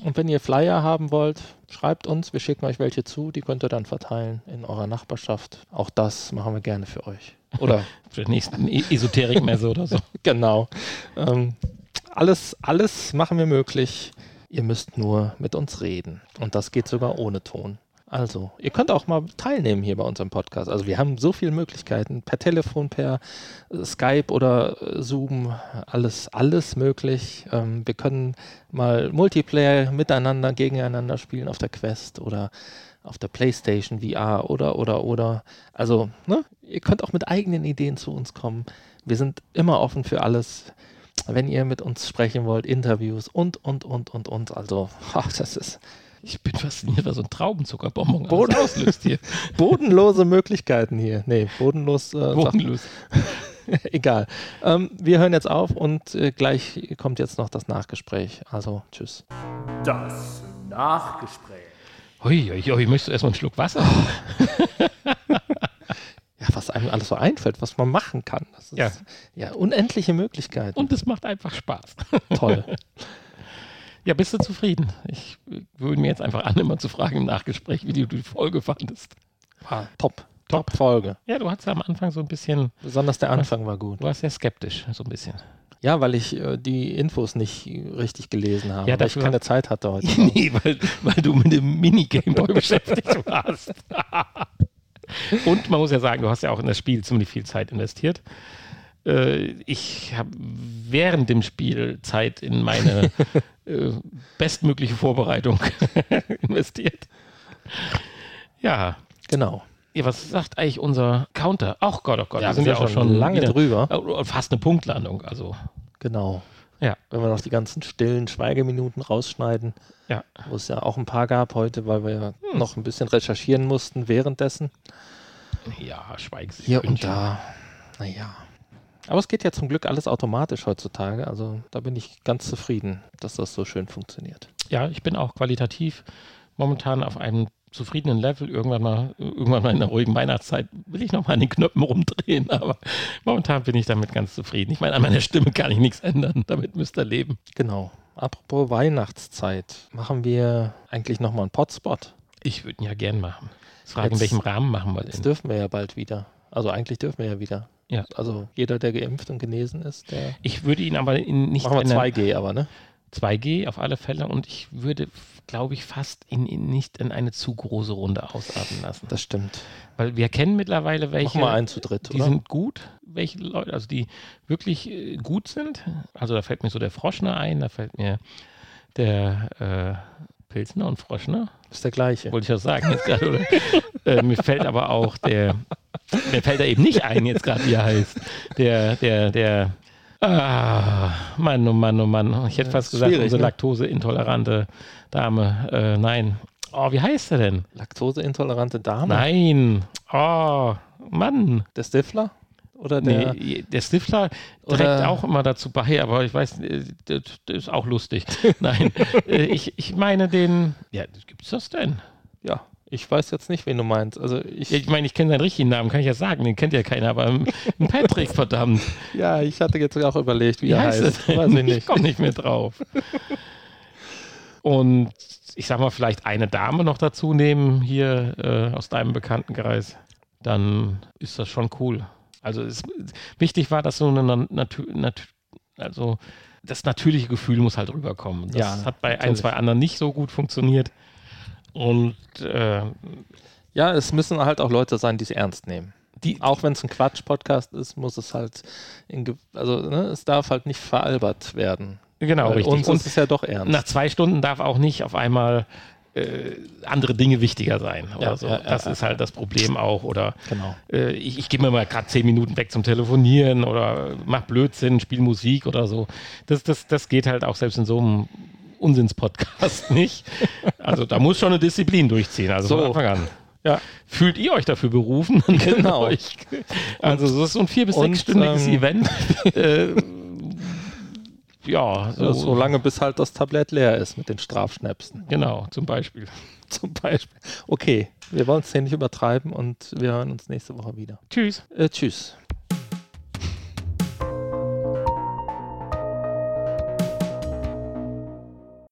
und wenn ihr Flyer haben wollt, schreibt uns, wir schicken euch welche zu, die könnt ihr dann verteilen in eurer Nachbarschaft. Auch das machen wir gerne für euch.
Oder für die nächsten e- Esoterikmesse oder so.
genau. Ähm, alles, alles machen wir möglich. Ihr müsst nur mit uns reden. Und das geht sogar ohne Ton. Also, ihr könnt auch mal teilnehmen hier bei unserem Podcast. Also, wir haben so viele Möglichkeiten. Per Telefon, per äh, Skype oder äh, Zoom, alles, alles möglich. Ähm, wir können mal Multiplayer miteinander, gegeneinander spielen auf der Quest oder auf der PlayStation VR oder, oder, oder. Also, ne? ihr könnt auch mit eigenen Ideen zu uns kommen. Wir sind immer offen für alles wenn ihr mit uns sprechen wollt, Interviews und, und, und, und, und. Also, ach, das ist,
Ich bin fasziniert, was so ein Traubenzuckerbonbon
Boden-
auslöst hier.
Bodenlose Möglichkeiten hier. Nee, bodenlos. Äh,
Bodenlos.
Egal. Ähm, wir hören jetzt auf und äh, gleich kommt jetzt noch das Nachgespräch. Also, tschüss.
Das Nachgespräch.
Hui, hui, hui, möchtest du erstmal einen Schluck Wasser?
Ja, was einem alles so einfällt, was man machen kann. Das ist,
Ja.
ja. unendliche Möglichkeiten.
Und es macht einfach Spaß.
toll.
Ja, bist du zufrieden? Ich würde mir jetzt einfach an, immer zu fragen im Nachgespräch, wie du die Folge fandest.
War top. Top Folge.
Ja, du hattest ja am Anfang so ein bisschen,
Besonders der Anfang war gut.
du warst sehr skeptisch, so ein bisschen.
Ja, weil ich äh, die Infos nicht richtig gelesen habe.
Ja,
weil ich keine Zeit hatte heute.
nee, weil, weil du mit dem Mini-Gameboy beschäftigt warst. Und man muss ja sagen, du hast ja auch in das Spiel ziemlich viel Zeit investiert. Äh, Ich habe während dem Spiel Zeit in meine äh, bestmögliche Vorbereitung investiert. Ja.
Genau.
ja, was sagt eigentlich unser Counter? Ach Gott, oh Gott,
Ja,
wir sind ja auch schon
lange
wieder,
drüber.
Oh, fast eine Punktlandung. Also,
Genau.
Ja,
Wenn wir noch die ganzen stillen Schweigeminuten rausschneiden,
ja.
wo es ja auch ein paar gab heute, weil wir ja noch ein bisschen recherchieren mussten währenddessen.
Ja, Schweigsinn.
Hier und da. Naja. Aber es geht ja zum Glück alles automatisch heutzutage. Also da bin ich ganz zufrieden, dass das so schön funktioniert.
Ja, ich bin auch qualitativ momentan auf einem zufriedenen Level. Irgendwann mal, irgendwann mal in der ruhigen Weihnachtszeit will ich noch mal an den Knöpfen rumdrehen, aber momentan bin ich damit ganz zufrieden. Ich meine, an meiner Stimme kann ich nichts ändern. Damit müsst ihr leben.
Genau. Apropos Weihnachtszeit, machen wir eigentlich nochmal einen Potspot?
Ich würde ihn ja gern machen. Jetzt fragen, in welchem Rahmen machen wir
Jetzt
den?
dürfen wir ja bald wieder. Also eigentlich dürfen wir ja wieder.
Ja.
Also jeder, der geimpft und genesen ist, der
Ich würde ihn aber in nicht
machen wir
in einer-
2G, aber ne?
2G auf alle Fälle und ich würde, glaube ich, fast ihn in, nicht in eine zu große Runde ausarten lassen.
Das stimmt.
Weil wir kennen mittlerweile welche.
Machen wir einen zu dritt,
Die
oder?
sind gut, welche Leute, also die wirklich äh, gut sind. Also da fällt mir so der Froschner ein, da fällt mir der äh, Pilsner und Froschner,
ist der gleiche.
wollte ich das sagen jetzt gerade, oder? äh, mir fällt aber auch der, mir fällt da eben nicht ein jetzt gerade, wie er heißt. Der, der, der, ah, Mann, oh Mann, oh Mann. Ich hätte fast gesagt, unsere
ne?
laktoseintolerante Dame. Äh, nein. Oh, wie heißt er denn?
Laktoseintolerante Dame?
Nein. Oh, Mann.
Der Stifler? Oder der.
Nee, der Stifler trägt auch immer dazu bei, aber ich weiß, äh, das, ist auch lustig. Nein, äh, ich, ich meine den. Ja, gibt's das denn?
Ja, ich weiß jetzt nicht, wen du meinst. Also ich,
ich meine, ich kenne seinen richtigen Namen, kann ich ja sagen, den kennt ja keiner, aber ein Patrick, verdammt.
ja, ich hatte jetzt auch überlegt, wie,
Wie
er
heißt
heißt. Weiß ich
Ich
nicht.
komme nicht mehr drauf. Und ich sag mal, vielleicht eine Dame noch dazu nehmen hier äh, aus deinem Bekanntenkreis, dann ist das schon cool. Also es, wichtig war, dass so eine Natur, Nat also das natürliche Gefühl muss halt rüberkommen. Das
Ja,
hat bei ein,
natürlich.
zwei anderen nicht so gut funktioniert. Und äh,
Ja, es müssen halt auch Leute sein, die es ernst nehmen.
die,
Auch wenn es ein Quatsch-Podcast ist, muss es halt, in, also ne, es darf halt nicht veralbert werden.
genau,
Weil
richtig.
Uns
Und
ist es ja doch ernst.
nach zwei Stunden darf auch nicht auf einmal äh, andere Dinge wichtiger sein oder
Ja,
so.
ja,
das
ja,
ist halt das Problem auch. Oder
genau.
äh, ich, ich gehe mir mal gerade zehn Minuten weg zum Telefonieren oder mach Blödsinn, spiel Musik oder so. Das, das, das geht halt auch selbst in so einem Unsinns-Podcast nicht. Also da muss schon eine Disziplin durchziehen, also
So.
von Anfang an.
Ja.
Fühlt ihr euch dafür berufen?
Genau.
Euch, also es ist so ein vier- bis sechsstündiges
ähm,
Event. äh, ja, so,
So, so lange, bis halt das Tablett leer ist mit den Strafschnäpsen.
Genau, zum Beispiel.
Zum Beispiel. Okay, wir wollen es hier nicht übertreiben und wir hören uns nächste Woche wieder.
Tschüss.
Äh, tschüss.